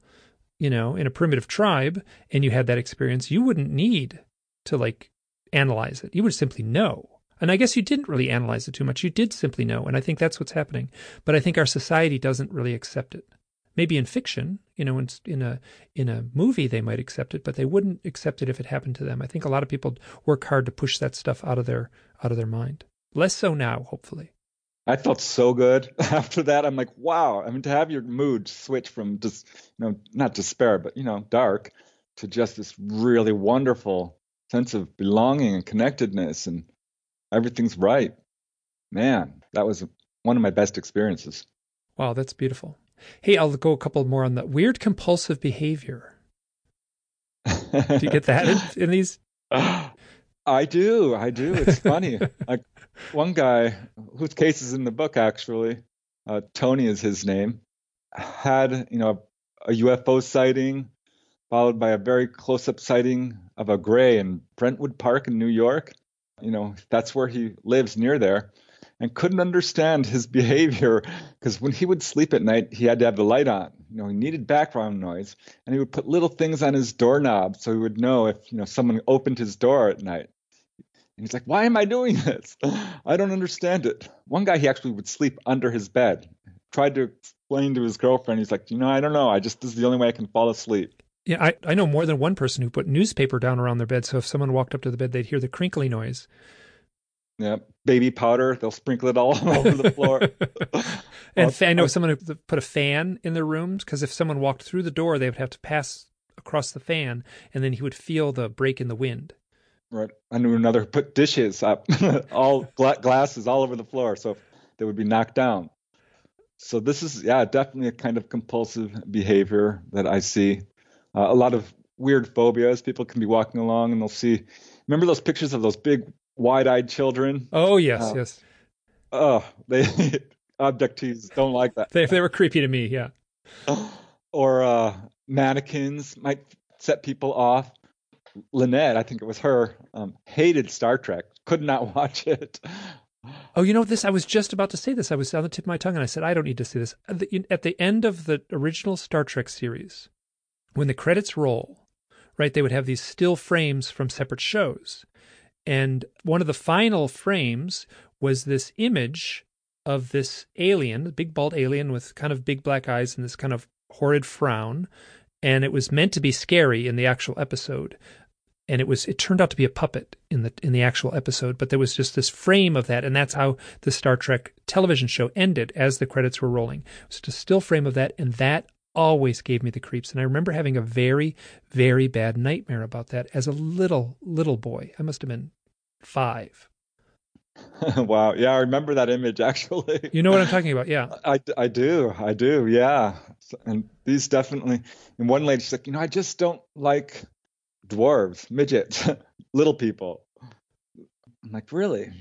you know, in a primitive tribe, and you had that experience, you wouldn't need to, like, analyze it. You would simply know and I guess you didn't really analyze it too much. You did simply know. And I think that's what's happening. But I think our society doesn't really accept it. Maybe in fiction, you know, in, in a in a movie they might accept it, but they wouldn't accept it if it happened to them. I think a lot of people work hard to push that stuff out of their out of their mind. Less so now, hopefully. I felt so good after that. I'm like, wow. I mean, to have your mood switch from just, you know, not despair, but you know, dark, to just this really wonderful sense of belonging and connectedness and everything's right. Man, that was one of my best experiences. Wow, that's beautiful. Hey, I'll go a couple more on the weird compulsive behavior. do you get that in, in these? I do. I do. It's funny. like one guy whose case is in the book, actually, uh, Tony is his name, had you know a UFO sighting, followed by a very close-up sighting of a gray in Brentwood Park in New York you know, that's where he lives near there, and couldn't understand his behavior because when he would sleep at night, he had to have the light on. You know, he needed background noise, and he would put little things on his doorknob so he would know if you know someone opened his door at night. And he's like, "Why am I doing this? I don't understand it." One guy, he actually would sleep under his bed. Tried to explain to his girlfriend. He's like, "You know, I don't know. I just this is the only way I can fall asleep." Yeah, I, I know more than one person who put newspaper down around their bed. So if someone walked up to the bed, they'd hear the crinkly noise. Yeah, baby powder. They'll sprinkle it all over the floor. and I know someone who put a fan in their rooms because if someone walked through the door, they would have to pass across the fan, and then he would feel the break in the wind. Right. I knew another put dishes up, all gla- glasses all over the floor, so they would be knocked down. So this is yeah, definitely a kind of compulsive behavior that I see uh, a lot of weird phobias. People can be walking along and they'll see. Remember those pictures of those big wide-eyed children? Oh yes, uh, yes. Oh, they abductees don't like that. They they were creepy to me. Yeah. or uh, mannequins might set people off. Lynette, I think it was her, um, hated Star Trek. Could not watch it. Oh, you know this. I was just about to say this. I was on the tip of my tongue, and I said I don't need to see this. At the, at the end of the original Star Trek series, when the credits roll, right, they would have these still frames from separate shows. And one of the final frames was this image of this alien, big bald alien with kind of big black eyes and this kind of horrid frown. And it was meant to be scary in the actual episode. and it was it turned out to be a puppet in the in the actual episode, but there was just this frame of that, and that's how the Star Trek television show ended as the credits were rolling. It was just a still frame of that, and that always gave me the creeps. And I remember having a very, very bad nightmare about that as a little, little boy. I must have been five. wow. Yeah, I remember that image actually. You know what I'm talking about? Yeah. I, I do. I do. Yeah. And these definitely, and one lady, she's like, you know, I just don't like dwarves, midgets, little people. I'm like, really?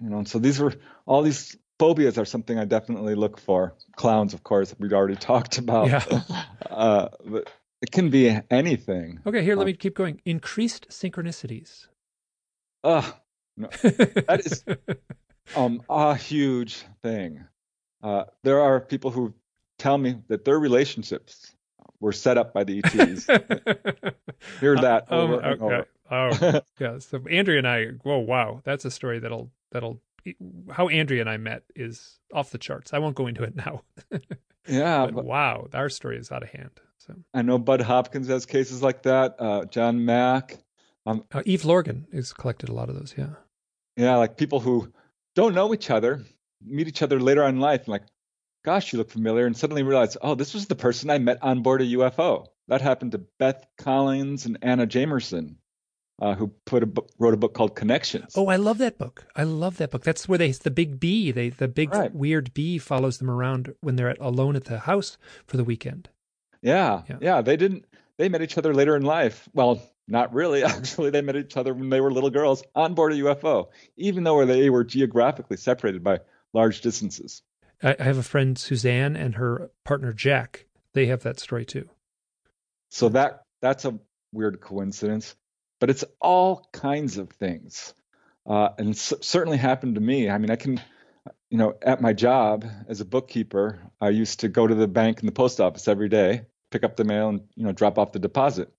You know, and so these were all these phobias are something I definitely look for. Clowns, of course, we've already talked about. Yeah. uh, but it can be anything. Okay, here, let uh, me keep going. Increased synchronicities. Uh, no, that is um, a huge thing. Uh, there are people who tell me that their relationships were set up by the ETs. Hear uh, that um, over okay. over. Oh, yeah. So Andrea and I, whoa, wow, that's a story that'll that'll how Andrea and I met is off the charts. I won't go into it now. yeah, but, but, wow, our story is out of hand. So I know Bud Hopkins has cases like that. Uh, John Mack, um, uh, Eve Lorgen has collected a lot of those. Yeah, yeah, like people who don't know each other meet each other later on in life, and like, gosh, you look familiar, and suddenly realize, oh, this was the person I met on board a UFO. That happened to Beth Collins and Anna Jamerson uh, who put a book, wrote a book called Connections. Oh, I love that book. I love that book. That's where they the big bee, they the big right. weird bee follows them around when they're at, alone at the house for the weekend. Yeah, yeah, yeah. They didn't. They met each other later in life. Well, not really. Actually, they met each other when they were little girls on board a UFO, even though they were geographically separated by large distances. I have a friend Suzanne and her partner Jack. They have that story too. So that that's a weird coincidence but it's all kinds of things. Uh, and c- certainly happened to me. I mean, I can, you know, at my job as a bookkeeper, I used to go to the bank and the post office every day, pick up the mail, and you know, drop off the deposit.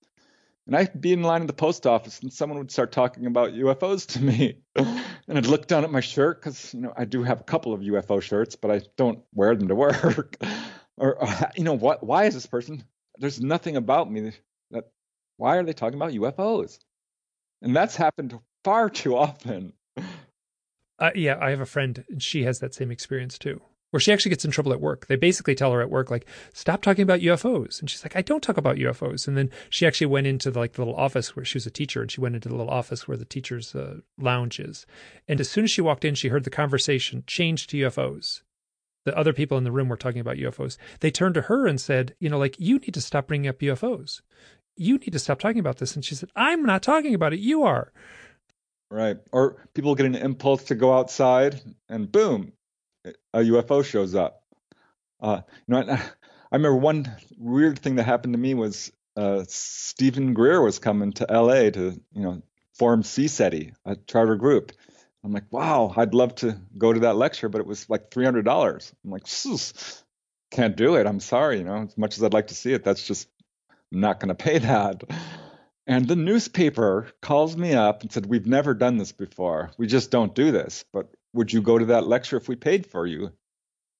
And I'd be in line at the post office, and someone would start talking about UFOs to me, and I'd look down at my shirt because you know I do have a couple of UFO shirts, but I don't wear them to work. or you know what? Why is this person? There's nothing about me that. Why are they talking about UFOs? And that's happened far too often. Uh, yeah, I have a friend, and she has that same experience too, where she actually gets in trouble at work. They basically tell her at work, like, "Stop talking about UFOs," and she's like, "I don't talk about UFOs." And then she actually went into the, like the little office where she was a teacher, and she went into the little office where the teachers' uh, lounge is. And as soon as she walked in, she heard the conversation change to UFOs. The other people in the room were talking about UFOs. They turned to her and said, "You know, like you need to stop bringing up UFOs you need to stop talking about this. And she said, I'm not talking about it. You are. Right. Or people get an impulse to go outside and boom, a UFO shows up. Uh, you know, I, I remember one weird thing that happened to me was uh, Steven Greer was coming to LA to, you know, form CSETI, a charter group. I'm like, wow, I'd love to go to that lecture, but it was like $300. I'm like, can't do it. I'm sorry. You know, as much as I'd like to see it, that's just I'm not going to pay that. And the newspaper calls me up and said, We've never done this before. We just don't do this. But would you go to that lecture if we paid for you?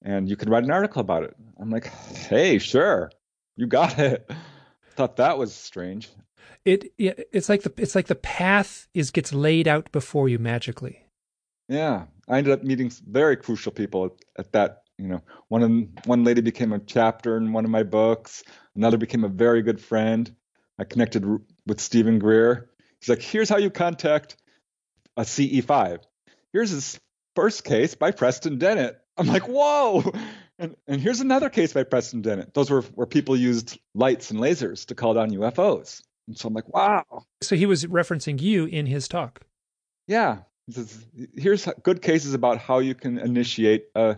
And you could write an article about it. I'm like, Hey, sure. You got it. Thought that was strange. It it's like the it's like the path is gets laid out before you magically. Yeah, I ended up meeting very crucial people at, at that. You know, one of, one lady became a chapter in one of my books. Another became a very good friend. I connected with Steven Greer. He's like, here's how you contact a CE5. Here's his first case by Preston Dennett. I'm like, whoa. And, and here's another case by Preston Dennett. Those were where people used lights and lasers to call down UFOs. And so I'm like, wow. So he was referencing you in his talk. Yeah. He Says, here's good cases about how you can initiate a,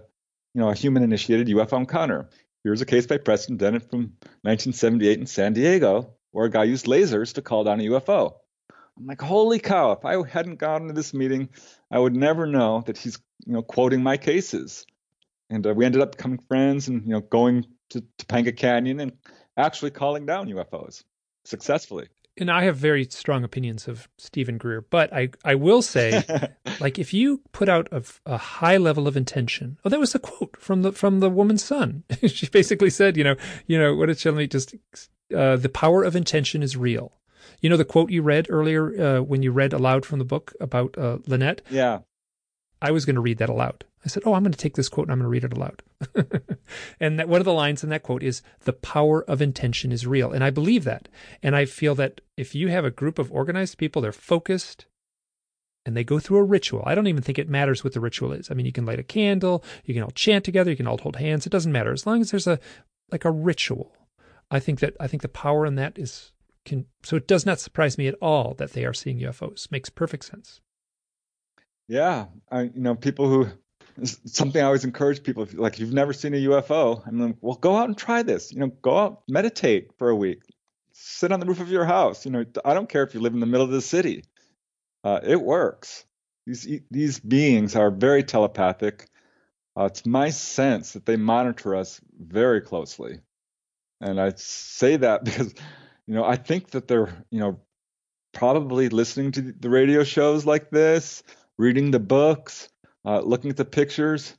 you know, a human initiated UFO encounter. Here's a case by Preston Dennett from 1978 in San Diego, where a guy used lasers to call down a UFO. I'm like, holy cow! If I hadn't gone to this meeting, I would never know that he's, you know, quoting my cases. And uh, we ended up becoming friends, and you know, going to Topanga Canyon and actually calling down UFOs successfully and I have very strong opinions of Steven Greer, but I, I will say, like, if you put out a, a, high level of intention, oh, that was a quote from the from the woman's son. she basically said, you know, you know, what did she just uh, the power of intention is real. You know the quote you read earlier uh, when you read aloud from the book about uh, Lynette? Yeah. I was going to read that aloud. I said, "Oh, I'm going to take this quote and I'm going to read it aloud." and that, one of the lines in that quote is, "The power of intention is real," and I believe that. And I feel that if you have a group of organized people, they're focused, and they go through a ritual. I don't even think it matters what the ritual is. I mean, you can light a candle, you can all chant together, you can all hold hands. It doesn't matter as long as there's a like a ritual. I think that I think the power in that is can so it does not surprise me at all that they are seeing UFOs. Makes perfect sense. Yeah, I, you know, people who something I always encourage people like if you've never seen a UFO, I'm like, well, go out and try this. You know, go out, meditate for a week, sit on the roof of your house. You know, I don't care if you live in the middle of the city. Uh, it works. These these beings are very telepathic. Uh, it's my sense that they monitor us very closely, and I say that because, you know, I think that they're, you know, probably listening to the radio shows like this, reading the books, uh, looking at the pictures.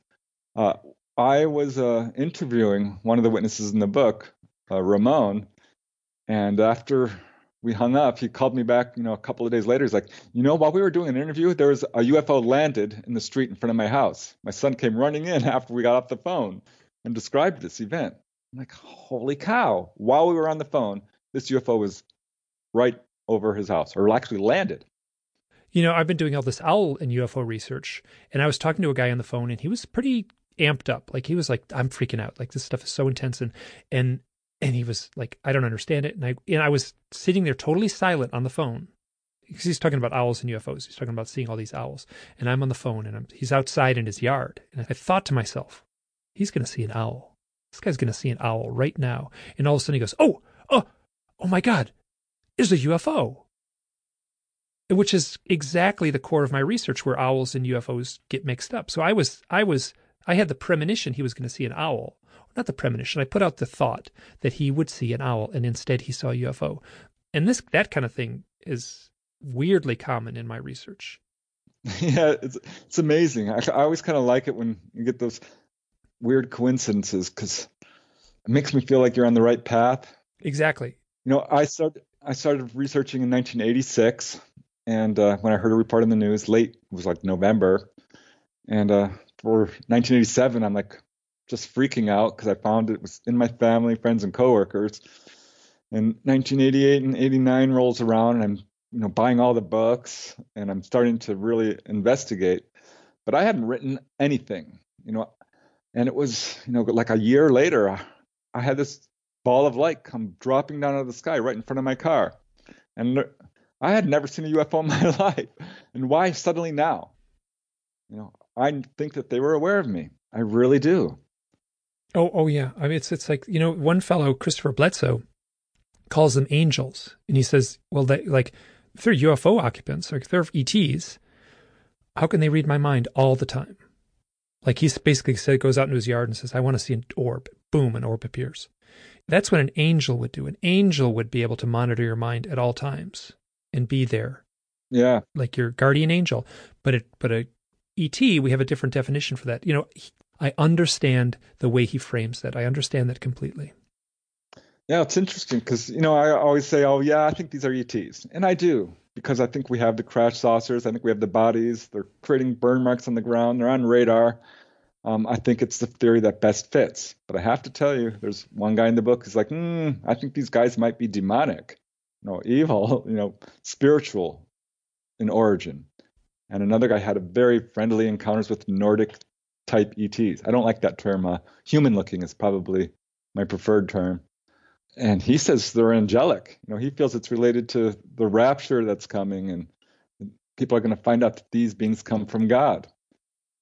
Uh, I was uh, interviewing one of the witnesses in the book, uh, Ramon, and after we hung up, he called me back, you know, a couple of days later. He's like, you know, while we were doing an interview, there was a UFO landed in the street in front of my house. My son came running in after we got off the phone and described this event. I'm like, holy cow! While we were on the phone, this UFO was right over his house, or actually landed. You know, I've been doing all this owl and UFO research, and I was talking to a guy on the phone, and he was pretty amped up. Like he was like, "I'm freaking out. Like this stuff is so intense." And and and he was like, "I don't understand it." And I and I was sitting there totally silent on the phone because he's talking about owls and UFOs. He's talking about seeing all these owls, and I'm on the phone, and I'm, he's outside in his yard, and I thought to myself, "He's going to see an owl. This guy's going to see an owl right now." And all of a sudden, he goes, "Oh, oh, oh my God, is a UFO." Which is exactly the core of my research where owls and UFOs get mixed up. So I was I was I had the premonition he was going to see an owl. Not the premonition. I put out the thought that he would see an owl and instead he saw a UFO. And this that kind of thing is weirdly common in my research. Yeah, it's it's amazing. I, I always kind of like it when you get those weird coincidences cuz it makes me feel like you're on the right path. Exactly. You know, I started I started researching in 1986 and uh, when I heard a report in the news, late it was like November, and uh, for 1987, I'm like just freaking out because I found it was in my family, friends, and coworkers. And 1988 and 89 rolls around, and I'm you know buying all the books, and I'm starting to really investigate. But I hadn't written anything, you know, and it was you know like a year later, I had this ball of light come dropping down out of the sky right in front of my car, and I had never seen a UFO in my life. And why suddenly now? You know, I think that they were aware of me. I really do. Oh, oh yeah. I mean, it's it's like you know, one fellow, Christopher Bledsoe, calls them angels, and he says, well, they like they're UFO occupants like they're ETs, how can they read my mind all the time? Like he's basically said, goes out into his yard and says, I want to see an orb. Boom, an orb appears. That's what an angel would do. An angel would be able to monitor your mind at all times and be there. Yeah. Like your guardian angel. But it but a ET, we have a different definition for that. You know, I understand the way he frames that. I understand that completely. Yeah, it's interesting because you know I always say, "Oh yeah, I think these are ETs," and I do because I think we have the crash saucers. I think we have the bodies. They're creating burn marks on the ground. They're on radar. Um, I think it's the theory that best fits. But I have to tell you, there's one guy in the book who's like, mm, "I think these guys might be demonic." No evil, you know, spiritual in origin. And another guy had a very friendly encounters with Nordic type ETs. I don't like that term. Uh, human looking is probably my preferred term. And he says they're angelic. You know, he feels it's related to the rapture that's coming, and people are going to find out that these beings come from God.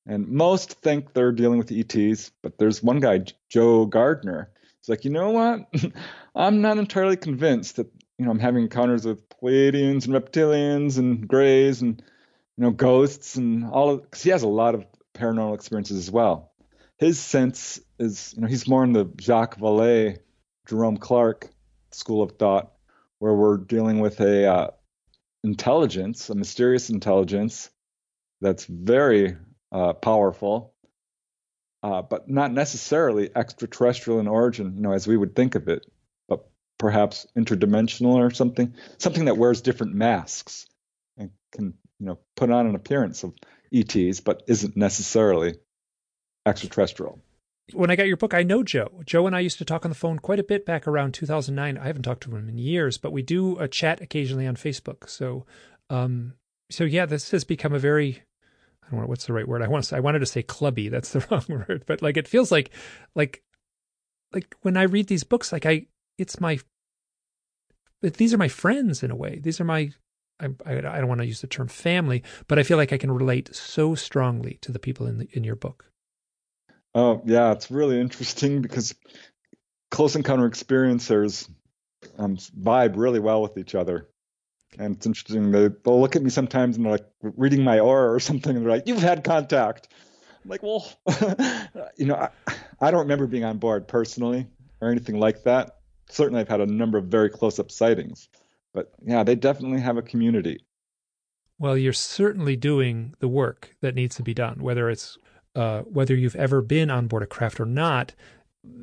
And most think they're dealing with ETs, but there's one guy, Joe Gardner. He's like, you know what? I'm not entirely convinced that you know, I'm having encounters with Pleiadians and reptilians and greys and you know ghosts and all of because he has a lot of paranormal experiences as well. His sense is, you know, he's more in the Jacques Vallée, Jerome Clark school of thought, where we're dealing with a uh, intelligence, a mysterious intelligence that's very uh, powerful, uh, but not necessarily extraterrestrial in origin, you know, as we would think of it perhaps interdimensional or something, something that wears different masks and can you know put on an appearance of ETs, but isn't necessarily extraterrestrial. When I got your book, I know Joe. Joe and I used to talk on the phone quite a bit back around 2009. I haven't talked to him in years, but we do a chat occasionally on Facebook. So, um, so yeah, this has become a very I don't know what's the right word. I want to say, I wanted to say clubby. That's the wrong word, but like it feels like like like when I read these books, like I it's my these are my friends in a way. These are my I, I, don't want to use the term family, but I feel like I can relate so strongly to the people in the, in your book. Oh yeah, it's really interesting because close encounter experiencers um, vibe really well with each other. And it's interesting. They, they'll look at me sometimes and they're like reading my aura or something, and they're like, "You've had contact." I'm like, "Well, you know, I, I don't remember being on board personally or anything like that. Certainly, I've had a number of very close-up sightings, but yeah, they definitely have a community." Well, you're certainly doing the work that needs to be done, whether it's uh, whether you've ever been on board a craft or not.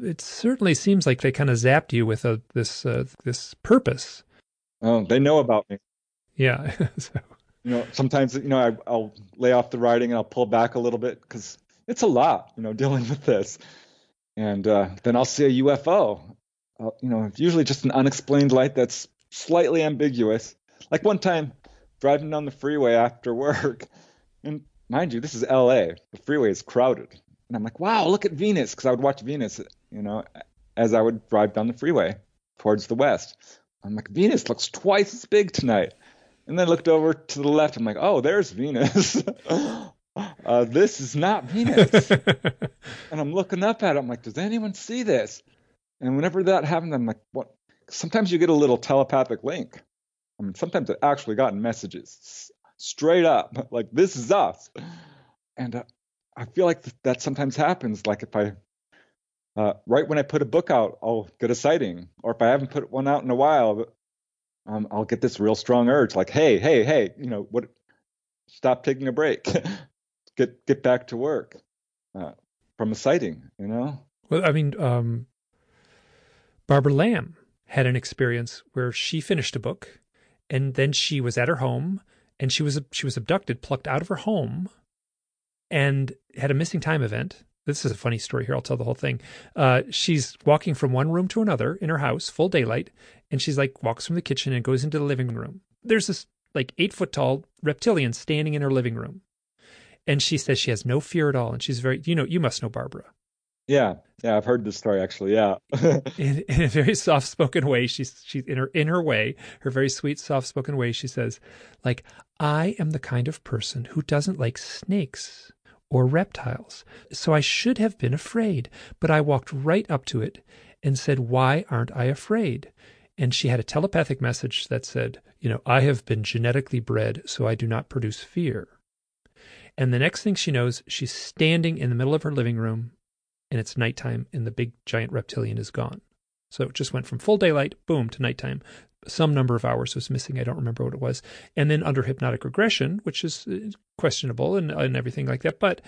It certainly seems like they kind of zapped you with a, this uh, this purpose Oh, they know about me. Yeah. so. You know, sometimes you know I, will lay off the writing and I'll pull back a little bit because it's a lot, you know, dealing with this. And uh, then I'll see a UFO. Uh, you know, usually just an unexplained light that's slightly ambiguous. Like one time, driving down the freeway after work, and mind you, this is L.A. The freeway is crowded, and I'm like, wow, look at Venus, because I would watch Venus, you know, as I would drive down the freeway towards the west. I'm like, Venus looks twice as big tonight. And then I looked over to the left. I'm like, oh, there's Venus. uh, this is not Venus. and I'm looking up at it. I'm like, does anyone see this? And whenever that happens, I'm like, what? Sometimes you get a little telepathic link. I mean, sometimes I've actually gotten messages straight up, like, this is us. And uh, I feel like that sometimes happens. Like if I uh, right when I put a book out, I'll get a sighting, or if I haven't put one out in a while, um, I'll get this real strong urge, like, hey, hey, hey, you know, what? Stop taking a break, get get back to work uh, from a sighting, you know. Well, I mean, um, Barbara Lamb had an experience where she finished a book, and then she was at her home, and she was she was abducted, plucked out of her home, and had a missing time event this is a funny story here. I'll tell the whole thing. Uh, she's walking from one room to another in her house, full daylight, and she's like walks from the kitchen and goes into the living room. There's this like eight foot tall reptilian standing in her living room, and she says she has no fear at all, and she's very you know you must know Barbara. Yeah, yeah, I've heard this story actually. Yeah, in, in, a very soft spoken way, she's she's in her in her way, her very sweet soft spoken way. She says, like, I am the kind of person who doesn't like snakes or reptiles. So I should have been afraid, but I walked right up to it and said, Why aren't I afraid? And she had a telepathic message that said, You know, I have been genetically bred, so I do not produce fear. And the next thing she knows, she's standing in the middle of her living room and it's nighttime and the big giant reptilian is gone. So it just went from full daylight, boom, to nighttime some number of hours was missing. I don't remember what it was. And then under hypnotic regression, which is uh, questionable and, and everything like that, but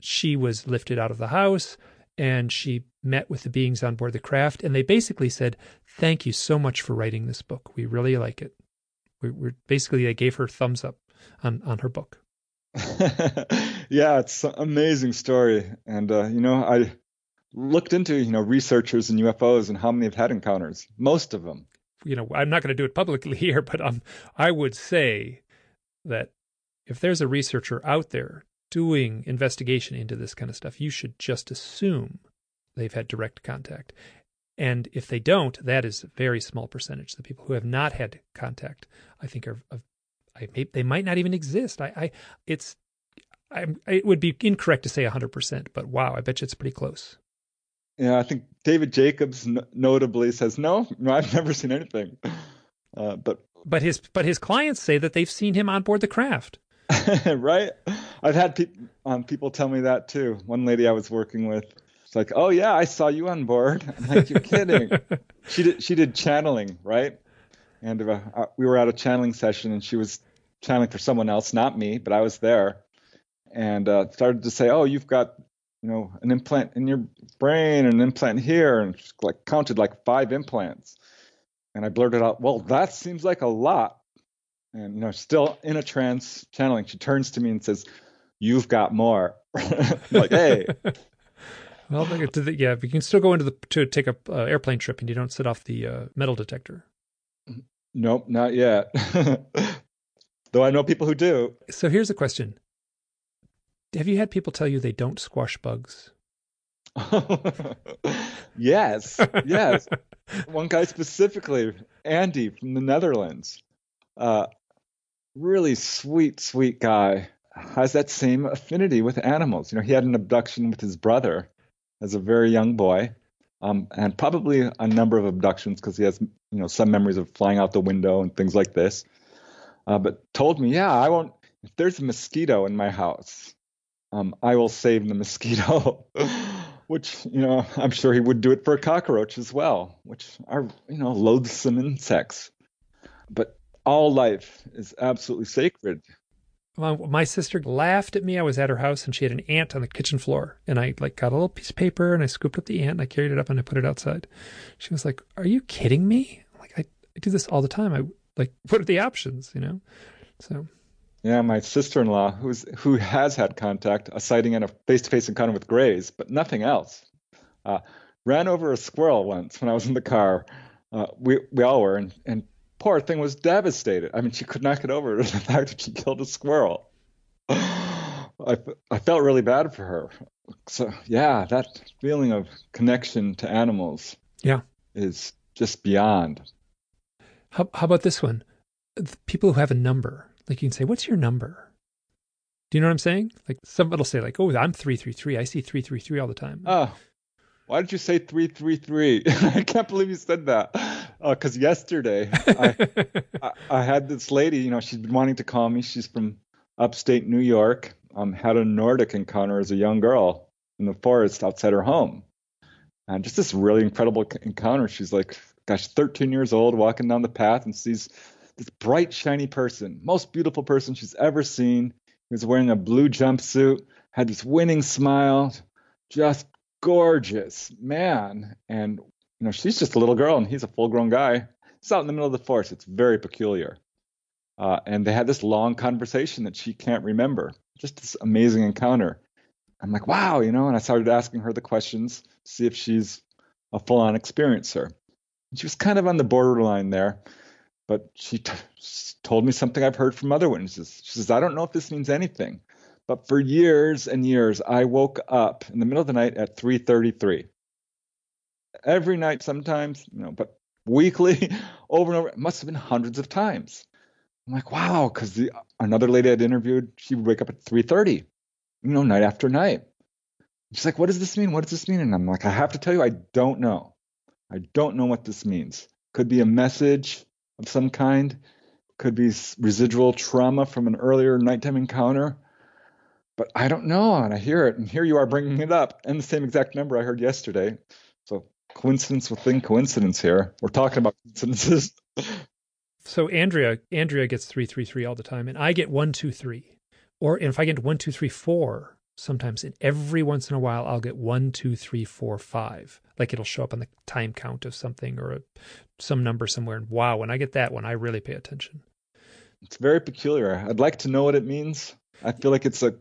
she was lifted out of the house and she met with the beings on board the craft. And they basically said, Thank you so much for writing this book. We really like it. We were basically, they gave her thumbs up on, on her book. yeah, it's an amazing story. And, uh, you know, I looked into, you know, researchers and UFOs and how many have had encounters. Most of them you know, I'm not going to do it publicly here, but um, I would say that if there's a researcher out there doing investigation into this kind of stuff, you should just assume they've had direct contact. And if they don't, that is a very small percentage. The people who have not had contact, I think, are, I may, they might not even exist. I, I it's, I, it would be incorrect to say 100%, but wow, I bet you it's pretty close. Yeah, I think David Jacobs notably says no, no, I've never seen anything. Uh, but but his but his clients say that they've seen him on board the craft. right? I've had pe- um, people tell me that too. One lady I was working with, it's like, "Oh yeah, I saw you on board." I'm like, "You're kidding?" she did she did channeling, right? And uh, uh, we were at a channeling session, and she was channeling for someone else, not me, but I was there, and uh, started to say, "Oh, you've got you know, an implant in your brain, an implant here, and just like counted like five implants. And I blurted out, Well, that seems like a lot. And, you know, still in a trance channeling, she turns to me and says, You've got more. like, hey. well, yeah, you can still go into the to take a uh, airplane trip and you don't set off the uh, metal detector. Nope, not yet. Though I know people who do. So here's a question Have you had people tell you they don't squash bugs? yes, yes. One guy specifically, Andy from the Netherlands, uh, really sweet, sweet guy, has that same affinity with animals. You know, he had an abduction with his brother as a very young boy, um, and probably a number of abductions because he has, you know, some memories of flying out the window and things like this. Uh, but told me, yeah, I won't. If there's a mosquito in my house, um, I will save the mosquito. which you know I'm sure he would do it for a cockroach as well, which are you know loathsome insects. But all life is absolutely sacred. Well, my sister laughed at me. I was at her house and she had an ant on the kitchen floor, and I like got a little piece of paper and I scooped up the ant and I carried it up and I put it outside. She was like, "Are you kidding me?" Like I, I do this all the time. I like what are the options, you know? So yeah, my sister-in-law, who's who has had contact, a sighting and a face-to-face encounter with greys, but nothing else. Uh, ran over a squirrel once when I was in the car. Uh, we we all were, and, and poor thing was devastated. I mean, she could not get over the fact that she killed a squirrel. I I felt really bad for her. So yeah, that feeling of connection to animals, yeah, is just beyond. How how about this one? People who have a number like you can say, "What's your number?" Do you know what I'm saying? Like somebody'll say, "Like, oh, I'm three three three. I see three three three all the time." Oh, why did you say three three three? I can't believe you said that. Because uh, yesterday I, I, I had this lady. You know, she's been wanting to call me. She's from upstate New York. Um, had a Nordic encounter as a young girl in the forest outside her home, and just this really incredible encounter. She's like, gosh, 13 years old, walking down the path and sees this bright, shiny person, most beautiful person she's ever seen. He was wearing a blue jumpsuit, had this winning smile, just gorgeous man. And you know, she's just a little girl, and he's a full-grown guy. It's out in the middle of the forest. It's very peculiar. Uh, and they had this long conversation that she can't remember. Just this amazing encounter. I'm like, wow, you know. And I started asking her the questions, to see if she's a full-on experiencer. And she was kind of on the borderline there but she t- told me something I've heard from other witnesses. She says, I don't know if this means anything, but for years and years, I woke up in the middle of the night at 3:33. Every night, sometimes, you know, but weekly, over and over. It must have been hundreds of times. I'm like, wow, because the another lady I'd interviewed, she would wake up at 3:30, you know, night after night. She's like, what does this mean? What does this mean? And I'm like, I have to tell you, I don't know. I don't know what this means. Could be a message of some kind. Could be residual trauma from an earlier nighttime encounter. But I don't know, and I hear it, and here you are bringing it up, and the same exact number I heard yesterday. So coincidence within coincidence here. We're talking about coincidences. so Andrea, Andrea gets three three three all the time, and I get one two three, or if I get one two three four, sometimes and every once in a while I'll get one, two, three, four, five. Like it'll show up on the time count of something or a, some number somewhere. And wow, when I get that one, I really pay attention. It's very peculiar. I'd like to know what it means. I feel like it's a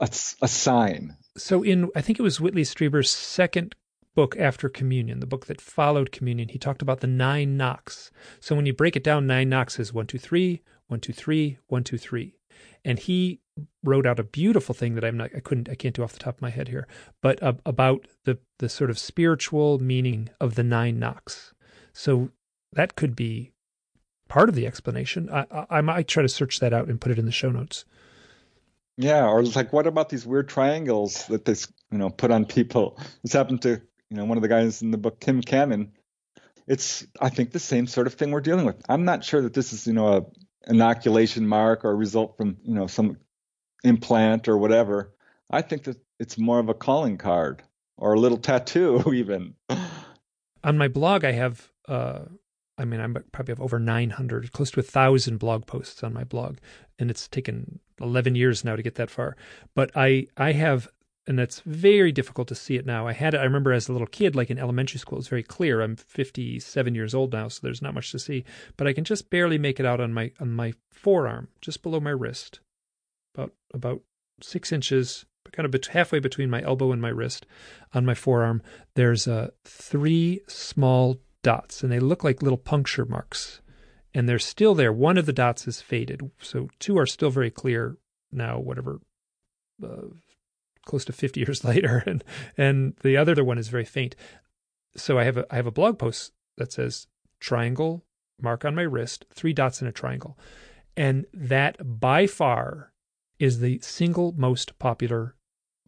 a, a sign. So in I think it was Whitley Strieber's second book after communion, the book that followed communion, he talked about the nine knocks. So when you break it down, nine knocks is one, two, three, one, two, three, one, two, three. And he wrote out a beautiful thing that I'm not, I couldn't, I can't do off the top of my head here, but uh, about the the sort of spiritual meaning of the nine knocks. So that could be part of the explanation. I, I, I might try to search that out and put it in the show notes. Yeah, or it's like, what about these weird triangles that they, you know, put on people? This happened to, you know, one of the guys in the book, Tim Cannon. It's, I think, the same sort of thing we're dealing with. I'm not sure that this is, you know, a inoculation mark or a result from, you know, some implant or whatever. I think that it's more of a calling card or a little tattoo, even. On my blog, I have, uh, I mean, I probably have over 900, close to a thousand blog posts on my blog, and it's taken 11 years now to get that far. But I, I have and it's very difficult to see it now. I had it, I remember as a little kid, like in elementary school, it's very clear. I'm 57 years old now, so there's not much to see, but I can just barely make it out on my on my forearm, just below my wrist, about about six inches, kind of halfway between my elbow and my wrist, on my forearm. There's uh, three small dots, and they look like little puncture marks, and they're still there. One of the dots is faded, so two are still very clear now. Whatever. Uh, close to 50 years later and and the other one is very faint so i have a i have a blog post that says triangle mark on my wrist three dots in a triangle and that by far is the single most popular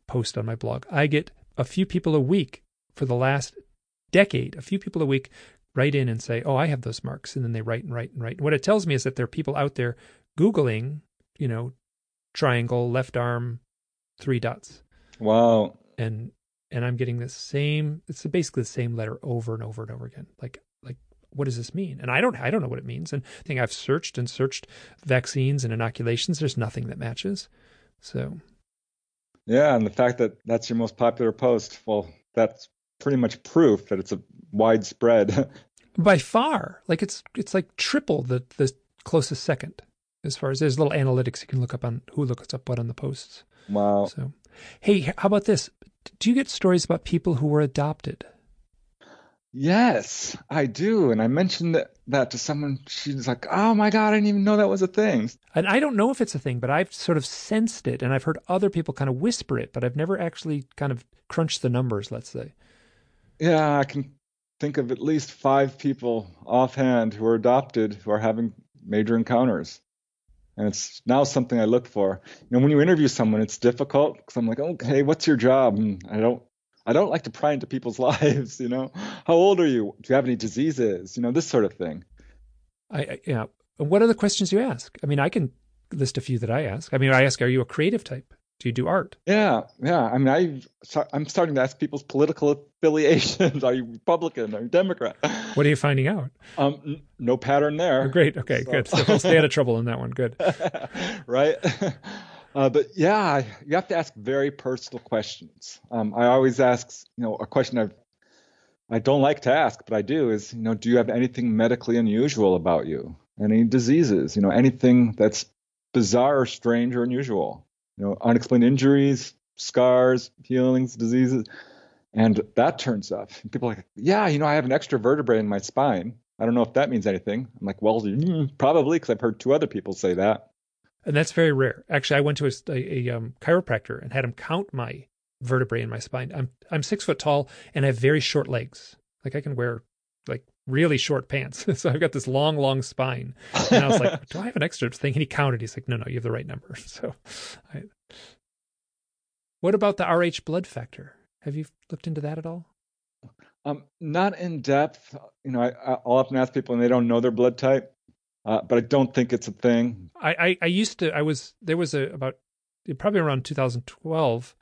post on my blog i get a few people a week for the last decade a few people a week write in and say oh i have those marks and then they write and write and write what it tells me is that there are people out there googling you know triangle left arm three dots Wow. And and I'm getting the same it's basically the same letter over and over and over again. Like like what does this mean? And I don't I don't know what it means. And I think I've searched and searched vaccines and inoculations. There's nothing that matches. So Yeah, and the fact that that's your most popular post, well, that's pretty much proof that it's a widespread. By far. Like it's it's like triple the the closest second as far as there's little analytics you can look up on who looks up what on the posts. Wow. So Hey, how about this? Do you get stories about people who were adopted? Yes, I do. And I mentioned that, that to someone. She's like, oh my God, I didn't even know that was a thing. And I don't know if it's a thing, but I've sort of sensed it and I've heard other people kind of whisper it, but I've never actually kind of crunched the numbers, let's say. Yeah, I can think of at least five people offhand who are adopted who are having major encounters and it's now something I look for. You know, when you interview someone, it's difficult because I'm like, okay, what's your job? And I don't, I don't like to pry into people's lives. You know, how old are you? Do you have any diseases? You know, this sort of thing. I, I yeah. What are the questions you ask? I mean, I can list a few that I ask. I mean, I ask, are you a creative type? Do you do art? Yeah, yeah. I mean, I I'm starting to ask people's political affiliations. Are you Republican? Are you Democrat? What are you finding out? Um, n- no pattern there. Oh, great. Okay, so. good. So we'll stay out of trouble in that one. Good. right. Uh, but yeah, you have to ask very personal questions. Um, I always ask, you know, a question I've I don't like to ask, but I do is, you know, do you have anything medically unusual about you? Any diseases? You know, anything that's bizarre or strange or unusual? you know, unexplained injuries, scars, healings, diseases. And that turns up. And people are like, yeah, you know, I have an extra vertebrae in my spine. I don't know if that means anything. I'm like, well, probably because I've heard two other people say that. And that's very rare. Actually, I went to a, a, a um, chiropractor and had him count my vertebrae in my spine. I'm I'm six foot tall and I have very short legs. Like I can wear like really short pants. so I've got this long, long spine. And I was like, do I have an extra thing? And he counted. He's like, no, no, you have the right number. So I... what about the Rh blood factor? Have you looked into that at all? Um, not in depth. You know, I, I'll often ask people and they don't know their blood type, uh, but I don't think it's a thing. I, I, I used to, I was, there was a, about, probably around 2012,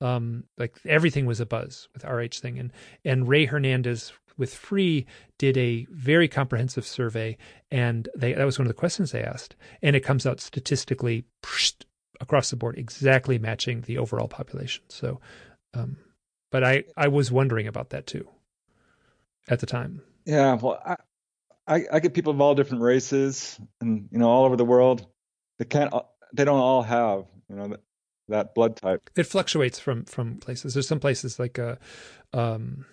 um, like everything was a buzz with Rh thing. And, and Rey Hernandez with Free did a very comprehensive survey, and they, that was one of the questions they asked, and it comes out statistically across the board exactly matching the overall population. So, um, but I I was wondering about that too at the time. Yeah, well, I, I, I get people of all different races, and you know, all over the world. They can't. They don't all have you know that, that blood type. It fluctuates from from places. There's some places like uh, um,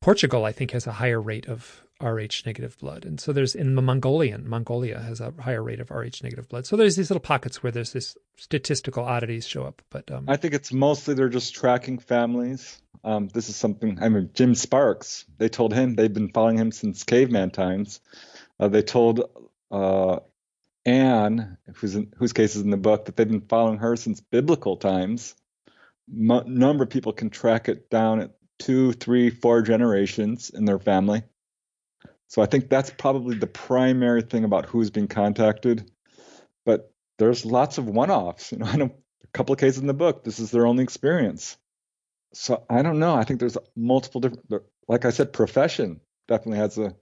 Portugal, I think, has a higher rate of Rh negative blood. And so there's in the Mongolian, Mongolia has a higher rate of Rh negative blood. So there's these little pockets where there's this statistical oddities show up. But um, I think it's mostly they're just tracking families. Um, this is something, I mean, Jim Sparks, they told him they've been following him since caveman times. Uh, they told uh, Anne, who's in, whose case is in the book, that they've been following her since biblical times. M- number of people can track it down at two, three, four generations in their family. So I think that's probably the primary thing about who's being contacted. But there's lots of one-offs. You know, I know a couple of cases in the book. This is their only experience. So I don't know. I think there's multiple different. Like I said, profession definitely has a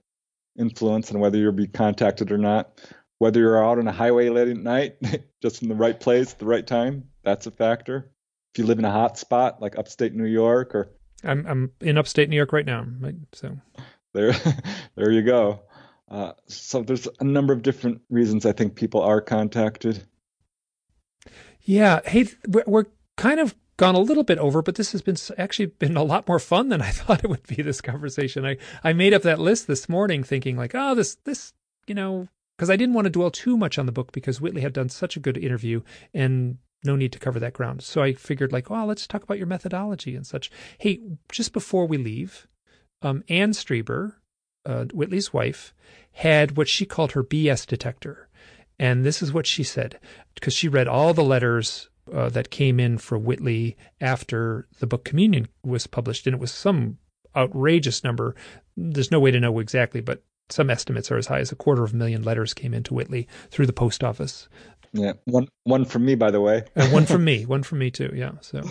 influence on whether you'll be contacted or not. Whether you're out on a highway late at night, just in the right place, at the right time, that's a factor. if you live in a hot spot like upstate New York or I'm I'm in upstate New York right now, right? So there there you go. Uh, so there's a number of different reasons I think people are contacted. Yeah, hey, we're kind of gone a little bit over, but this has been actually been a lot more fun than I thought it would be. This conversation, I I made up that list this morning, thinking like, oh, this this you know, because I didn't want to dwell too much on the book because Whitley had done such a good interview and no need to cover that ground. So I figured like, oh, let's talk about your methodology and such. Hey, just before we leave, um, Anne Strieber, uh, Whitley's wife, had what she called her BS detector. And this is what she said, because she read all the letters uh, that came in for Whitley after the book Communion was published, and it was some outrageous number. There's no way to know exactly, but some estimates are as high as a quarter of a million letters came into Whitley through the post office. Yeah, one one from me, by the way, and one from me, one from me too. Yeah, so,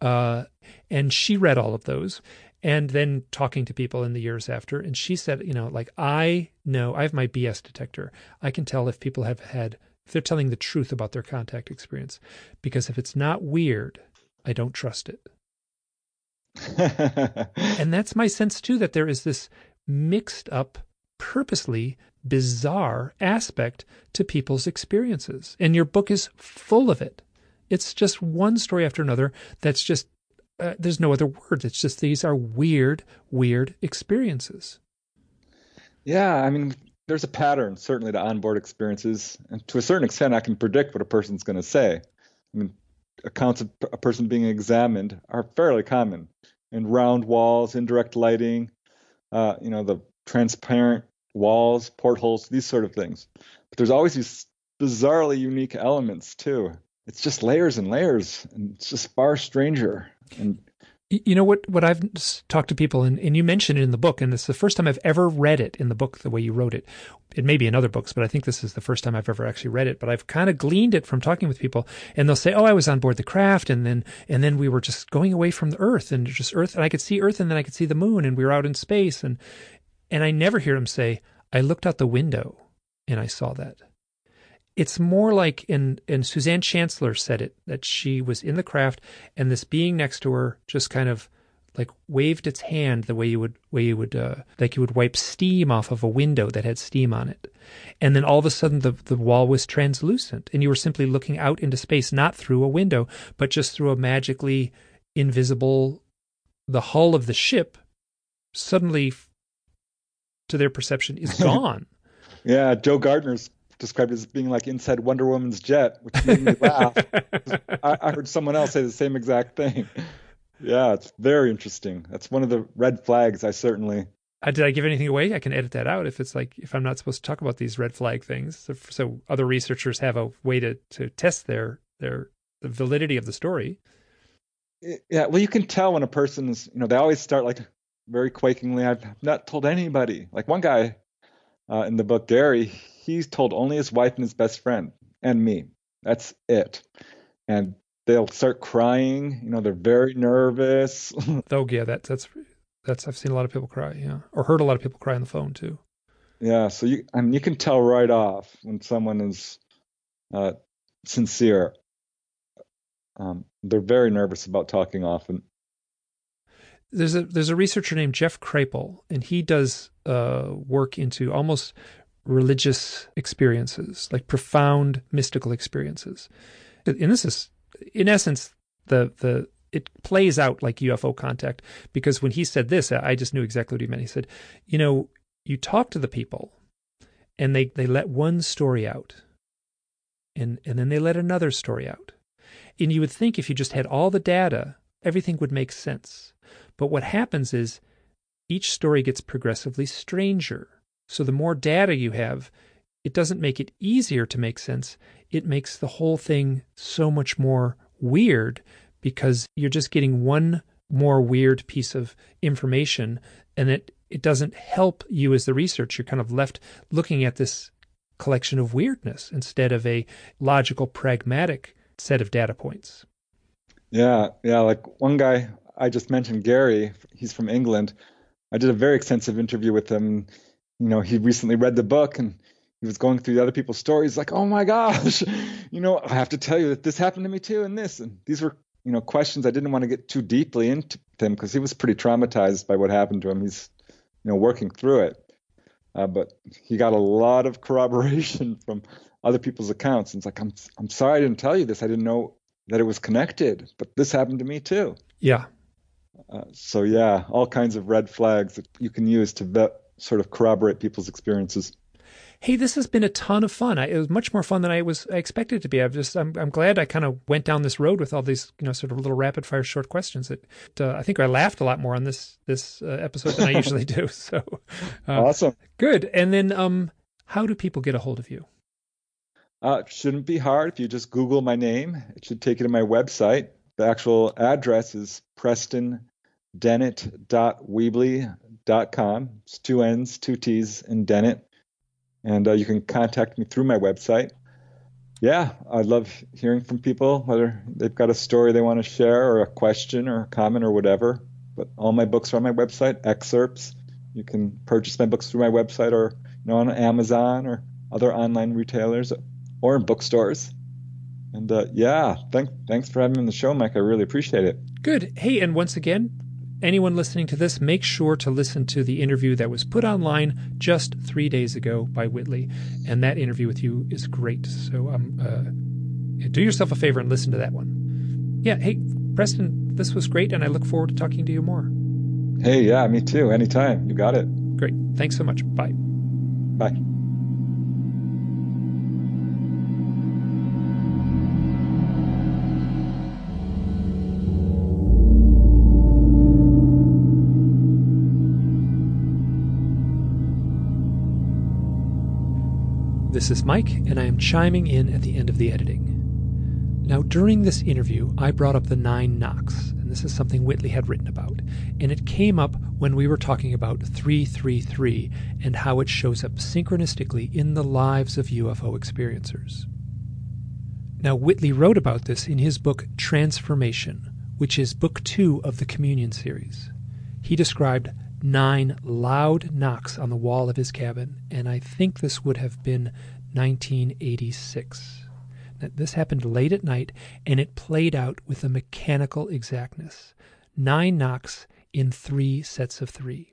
uh, and she read all of those, and then talking to people in the years after, and she said, you know, like I know I have my BS detector. I can tell if people have had if they're telling the truth about their contact experience, because if it's not weird, I don't trust it. and that's my sense too that there is this mixed up purposely bizarre aspect to people's experiences. And your book is full of it. It's just one story after another that's just, uh, there's no other words. It's just these are weird, weird experiences. Yeah. I mean, there's a pattern certainly to onboard experiences. And to a certain extent, I can predict what a person's going to say. I mean, accounts of a person being examined are fairly common. And round walls, indirect lighting, uh, you know, the transparent walls, portholes, these sort of things. But there's always these bizarrely unique elements too. It's just layers and layers, and it's just far stranger. And you know what? What I've talked to people, and, and you mentioned it in the book, and it's the first time I've ever read it in the book the way you wrote it. It may be in other books, but I think this is the first time I've ever actually read it. But I've kind of gleaned it from talking with people, and they'll say, "Oh, I was on board the craft, and then and then we were just going away from the Earth, and just Earth, and I could see Earth, and then I could see the Moon, and we were out in space, and and I never hear them say, I looked out the window and I saw that. It's more like, and, and Suzanne Chancellor said it, that she was in the craft and this being next to her just kind of like waved its hand the way you would way you would uh, like you would wipe steam off of a window that had steam on it and then all of a sudden the the wall was translucent and you were simply looking out into space not through a window but just through a magically invisible the hull of the ship suddenly to their perception is gone. yeah, Joe Gardner's described it as being like inside Wonder Woman's jet, which made me laugh. I, I, heard someone else say the same exact thing. Yeah, it's very interesting. That's one of the red flags. I certainly. Uh, did I give anything away? I can edit that out if it's like if I'm not supposed to talk about these red flag things. So, so other researchers have a way to to test their their the validity of the story. Yeah, well, you can tell when a person is. You know, they always start like very quakingly, I've not told anybody. Like one guy uh, in the book, Gary, he's told only his wife and his best friend and me. That's it. And they'll start crying. You know, they're very nervous. oh yeah, that, that's that's I've seen a lot of people cry. Yeah, or heard a lot of people cry on the phone too. Yeah, so you I mean you can tell right off when someone is uh, sincere. Um, they're very nervous about talking often there's a there's a researcher named Jeff Kripal, and he does uh, work into almost religious experiences, like profound mystical experiences. And this is, in essence, the the it plays out like UFO contact because when he said this, I just knew exactly what he meant. He said, you know, you talk to the people, and they they let one story out, and and then they let another story out, and you would think if you just had all the data, everything would make sense. But what happens is each story gets progressively stranger. So the more data you have, it doesn't make it easier to make sense. It makes the whole thing so much more weird because you're just getting one more weird piece of information and it it doesn't help you as the researcher. You're kind of left looking at this collection of weirdness instead of a logical, pragmatic set of data points. Yeah, yeah. Like one guy I just mentioned Gary. He's from England. I did a very extensive interview with him. You know, he recently read the book and he was going through the other people's stories, like, "Oh my gosh, you know, I have to tell you that this happened to me too, and this." And these were, you know, questions. I didn't want to get too deeply into him because he was pretty traumatized by what happened to him. He's, you know, working through it. Uh, but he got a lot of corroboration from other people's accounts. And it's like, I'm, I'm sorry I didn't tell you this. I didn't know that it was connected, but this happened to me too. Yeah. Uh, so yeah, all kinds of red flags that you can use to vet, sort of corroborate people's experiences hey, this has been a ton of fun. I, it was much more fun than I was I expected it to be. I've just I'm I'm glad I kind of went down this road with all these you know sort of little rapid fire short questions. That uh, I think I laughed a lot more on this this uh, episode than I usually do. So uh, awesome, good. And then um, how do people get a hold of you? Uh, it shouldn't be hard if you just Google my name. It should take you to my website. The actual address is prestondennett.weebly.com. It's two N's, two T's, and Dennett and uh, you can contact me through my website. Yeah, I love hearing from people, whether they've got a story they want to share or a question or a comment or whatever. But all my books are on my website, excerpts. You can purchase my books through my website or you know on Amazon or other online retailers or in bookstores. And uh, yeah, thank, thanks for having me on the show, Mike. I really appreciate it. Good. Hey, and once again, anyone listening to this, make sure to listen to the interview that was put online just three days ago by Whitley. And that interview with you is great. So um, uh, do yourself a favor and listen to that one. Yeah. Hey, Preston, this was great. And I look forward to talking to you more. Hey, yeah, me too. Anytime. You got it. Great. Thanks so much. Bye. Bye. This is Mike, and I am chiming in at the end of the editing. Now, during this interview, I brought up the nine knocks, and this is something Whitley had written about, and it came up when we were talking about 333 and how it shows up synchronistically in the lives of UFO experiencers. Now, Whitley wrote about this in his book Transformation, which is book two of the Communion series. He described nine loud knocks on the wall of his cabin, and I think this would have been 1986. Now, this happened late at night, and it played out with a mechanical exactness. Nine knocks in three sets of three.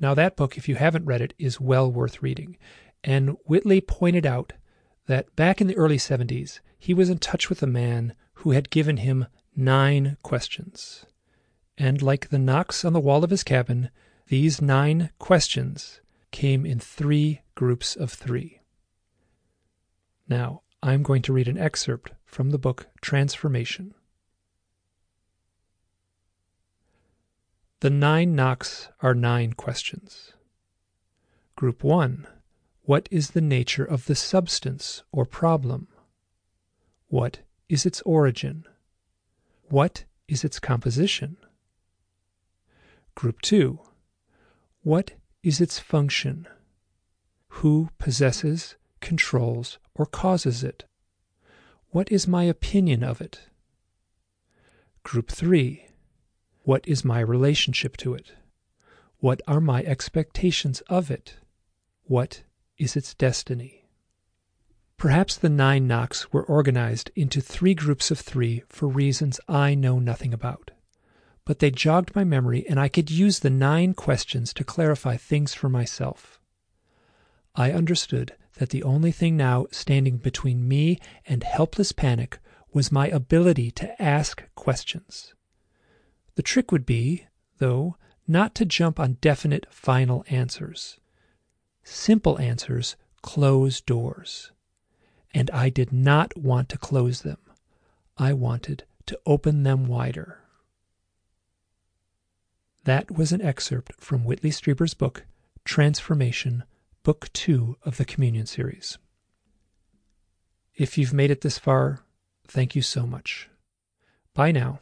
Now, that book, if you haven't read it, is well worth reading. And Whitley pointed out that back in the early 70s, he was in touch with a man who had given him nine questions and like the knocks on the wall of his cabin, these nine questions came in three groups of three. Now, I'm going to read an excerpt from the book Transformation. The nine knocks are nine questions. Group 1 What is the nature of the substance or problem? What is its origin? What is its composition? Group 2. What is its function? Who possesses, controls, or causes it? What is my opinion of it? Group 3. What is my relationship to it? What are my expectations of it? What is its destiny? Perhaps the nine knocks were organized into three groups of three for reasons I know nothing about but they jogged my memory and I could use the nine questions to clarify things for myself. I understood that the only thing now standing between me and helpless panic was my ability to ask questions. The trick would be, though, not to jump on definite final answers. Simple answers close doors. And I did not want to close them. I wanted to open them wider. That was an excerpt from Whitley Strieber's book, Transformation, Book 2 of the Communion series. If you've made it this far, thank you so much. Bye now.